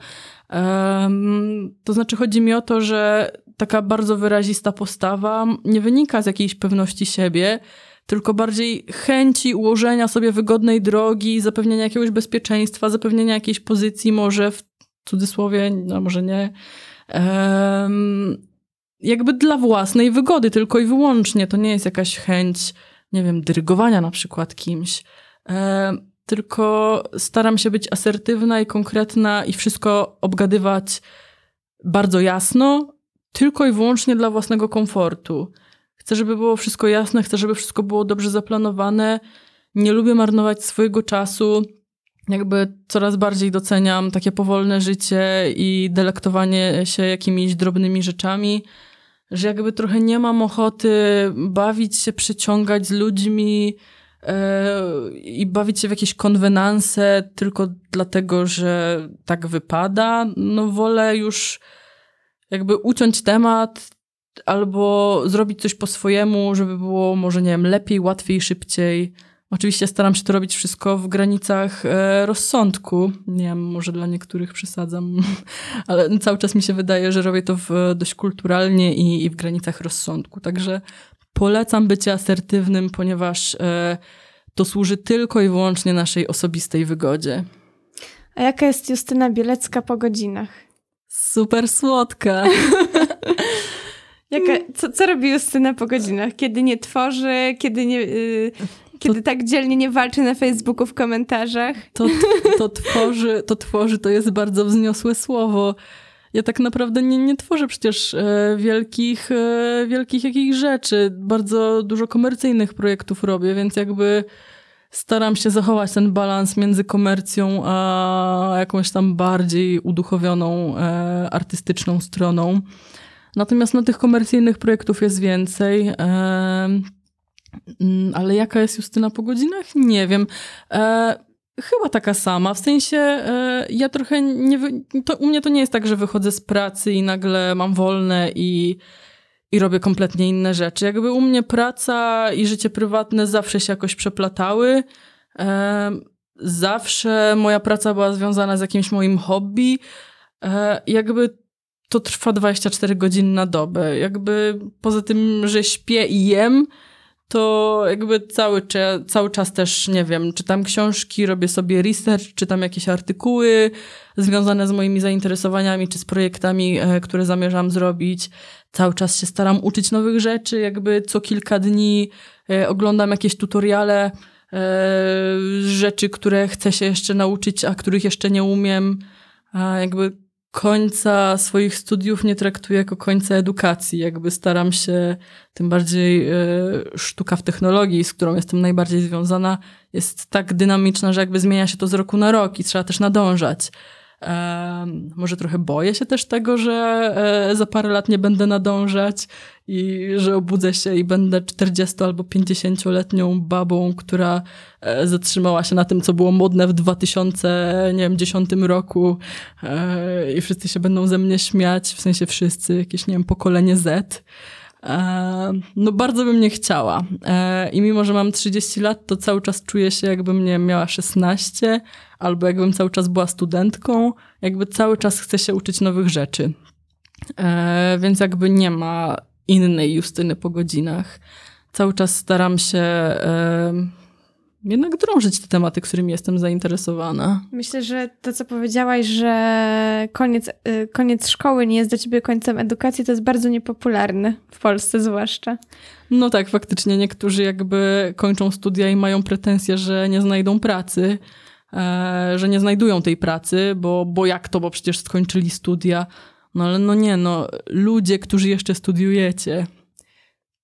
[SPEAKER 2] To znaczy, chodzi mi o to, że taka bardzo wyrazista postawa nie wynika z jakiejś pewności siebie, tylko bardziej chęci ułożenia sobie wygodnej drogi, zapewnienia jakiegoś bezpieczeństwa, zapewnienia jakiejś pozycji, może w cudzysłowie, no może nie. Jakby dla własnej wygody, tylko i wyłącznie. To nie jest jakaś chęć, nie wiem, dyrygowania na przykład kimś. Tylko staram się być asertywna i konkretna i wszystko obgadywać bardzo jasno, tylko i wyłącznie dla własnego komfortu. Chcę, żeby było wszystko jasne, chcę, żeby wszystko było dobrze zaplanowane. Nie lubię marnować swojego czasu. Jakby coraz bardziej doceniam takie powolne życie i delektowanie się jakimiś drobnymi rzeczami, że jakby trochę nie mam ochoty bawić się, przyciągać z ludźmi, i bawić się w jakieś konwenanse tylko dlatego, że tak wypada, no wolę już jakby uciąć temat albo zrobić coś po swojemu, żeby było może, nie wiem, lepiej, łatwiej, szybciej. Oczywiście staram się to robić wszystko w granicach e, rozsądku. Nie wiem, może dla niektórych przesadzam, ale cały czas mi się wydaje, że robię to w, dość kulturalnie i, i w granicach rozsądku. Także polecam bycie asertywnym, ponieważ e, to służy tylko i wyłącznie naszej osobistej wygodzie.
[SPEAKER 1] A jaka jest Justyna Bielecka po godzinach?
[SPEAKER 2] Super słodka.
[SPEAKER 1] Jaka, co, co robi Justyna po godzinach? Kiedy nie tworzy, kiedy nie... Yy, kiedy tak dzielnie nie walczy na Facebooku w komentarzach?
[SPEAKER 2] To, to, tworzy, to tworzy, to jest bardzo wzniosłe słowo. Ja tak naprawdę nie, nie tworzę przecież e, wielkich, e, wielkich jakichś rzeczy. Bardzo dużo komercyjnych projektów robię, więc jakby staram się zachować ten balans między komercją a jakąś tam bardziej uduchowioną, e, artystyczną stroną. Natomiast no, tych komercyjnych projektów jest więcej. Mm, ale jaka jest Justyna po godzinach? Nie wiem. Chyba taka sama. W sensie e, ja trochę nie. To, u mnie to nie jest tak, że wychodzę z pracy i nagle mam wolne i, i robię kompletnie inne rzeczy. Jakby u mnie praca i życie prywatne zawsze się jakoś przeplatały. E, zawsze moja praca była związana z jakimś moim hobby. E, jakby to trwa 24 godziny na dobę. Jakby poza tym, że śpię i jem, to jakby cały, cały czas też, nie wiem, czytam książki, robię sobie research, czytam jakieś artykuły związane z moimi zainteresowaniami czy z projektami, e, które zamierzam zrobić. Cały czas się staram uczyć nowych rzeczy, jakby co kilka dni e, oglądam jakieś tutoriale, e, rzeczy, które chcę się jeszcze nauczyć, a których jeszcze nie umiem. Jakby końca swoich studiów nie traktuję jako końca edukacji. Jakby staram się, tym bardziej y, sztuka w technologii, z którą jestem najbardziej związana, jest tak dynamiczna, że jakby zmienia się to z roku na rok i trzeba też nadążać. Może trochę boję się też tego, że e, za parę lat nie będę nadążać i że obudzę się i będę 40 albo 50-letnią babą, która e, zatrzymała się na tym, co było modne w 2010 roku e, i wszyscy się będą ze mnie śmiać, w sensie wszyscy, jakieś, nie wiem, pokolenie Z. No bardzo bym nie chciała. I mimo, że mam 30 lat, to cały czas czuję się, jakbym nie miała 16, albo jakbym cały czas była studentką, jakby cały czas chcę się uczyć nowych rzeczy. E, więc jakby nie ma innej Justyny po godzinach. Cały czas staram się e, jednak drążyć te tematy, którymi jestem zainteresowana.
[SPEAKER 1] Myślę, że to, co powiedziałaś, że koniec, y, koniec szkoły nie jest dla ciebie końcem edukacji, to jest bardzo niepopularne, w Polsce zwłaszcza.
[SPEAKER 2] No tak, faktycznie niektórzy jakby kończą studia i mają pretensje, że nie znajdą pracy. E, że nie znajdują tej pracy, bo, bo jak to, bo przecież skończyli studia. No ale no nie, no ludzie, którzy jeszcze studiujecie,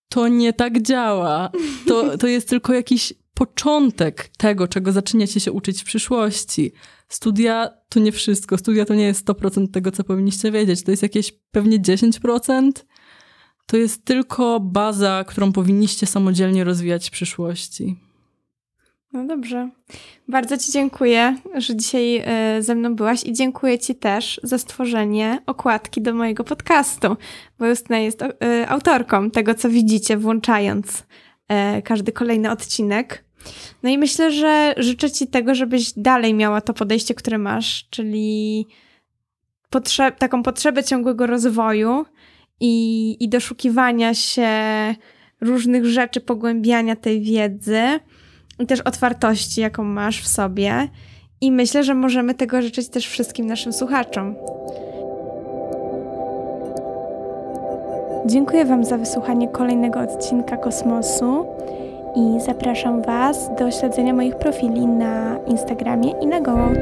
[SPEAKER 2] to nie tak działa. To, to jest tylko jakiś początek tego, czego zaczniecie się uczyć w przyszłości. Studia to nie wszystko. Studia to nie jest 100% tego, co powinniście wiedzieć. To jest jakieś pewnie 10%. To jest tylko baza, którą powinniście samodzielnie rozwijać w przyszłości.
[SPEAKER 1] No dobrze. Bardzo Ci dziękuję, że dzisiaj e, ze mną byłaś i dziękuję Ci też za stworzenie okładki do mojego podcastu, bo Justyna jest e, autorką tego, co widzicie, włączając e, każdy kolejny odcinek. No i myślę, że życzę Ci tego, żebyś dalej miała to podejście, które masz, czyli potrze taką potrzebę ciągłego rozwoju i, i doszukiwania się różnych rzeczy, pogłębiania tej wiedzy i też otwartości, jaką masz w sobie. I myślę, że możemy tego życzyć też wszystkim naszym słuchaczom. Dziękuję Wam za wysłuchanie kolejnego odcinka Kosmosu i zapraszam Was do śledzenia moich profili na Instagramie i na GoOut.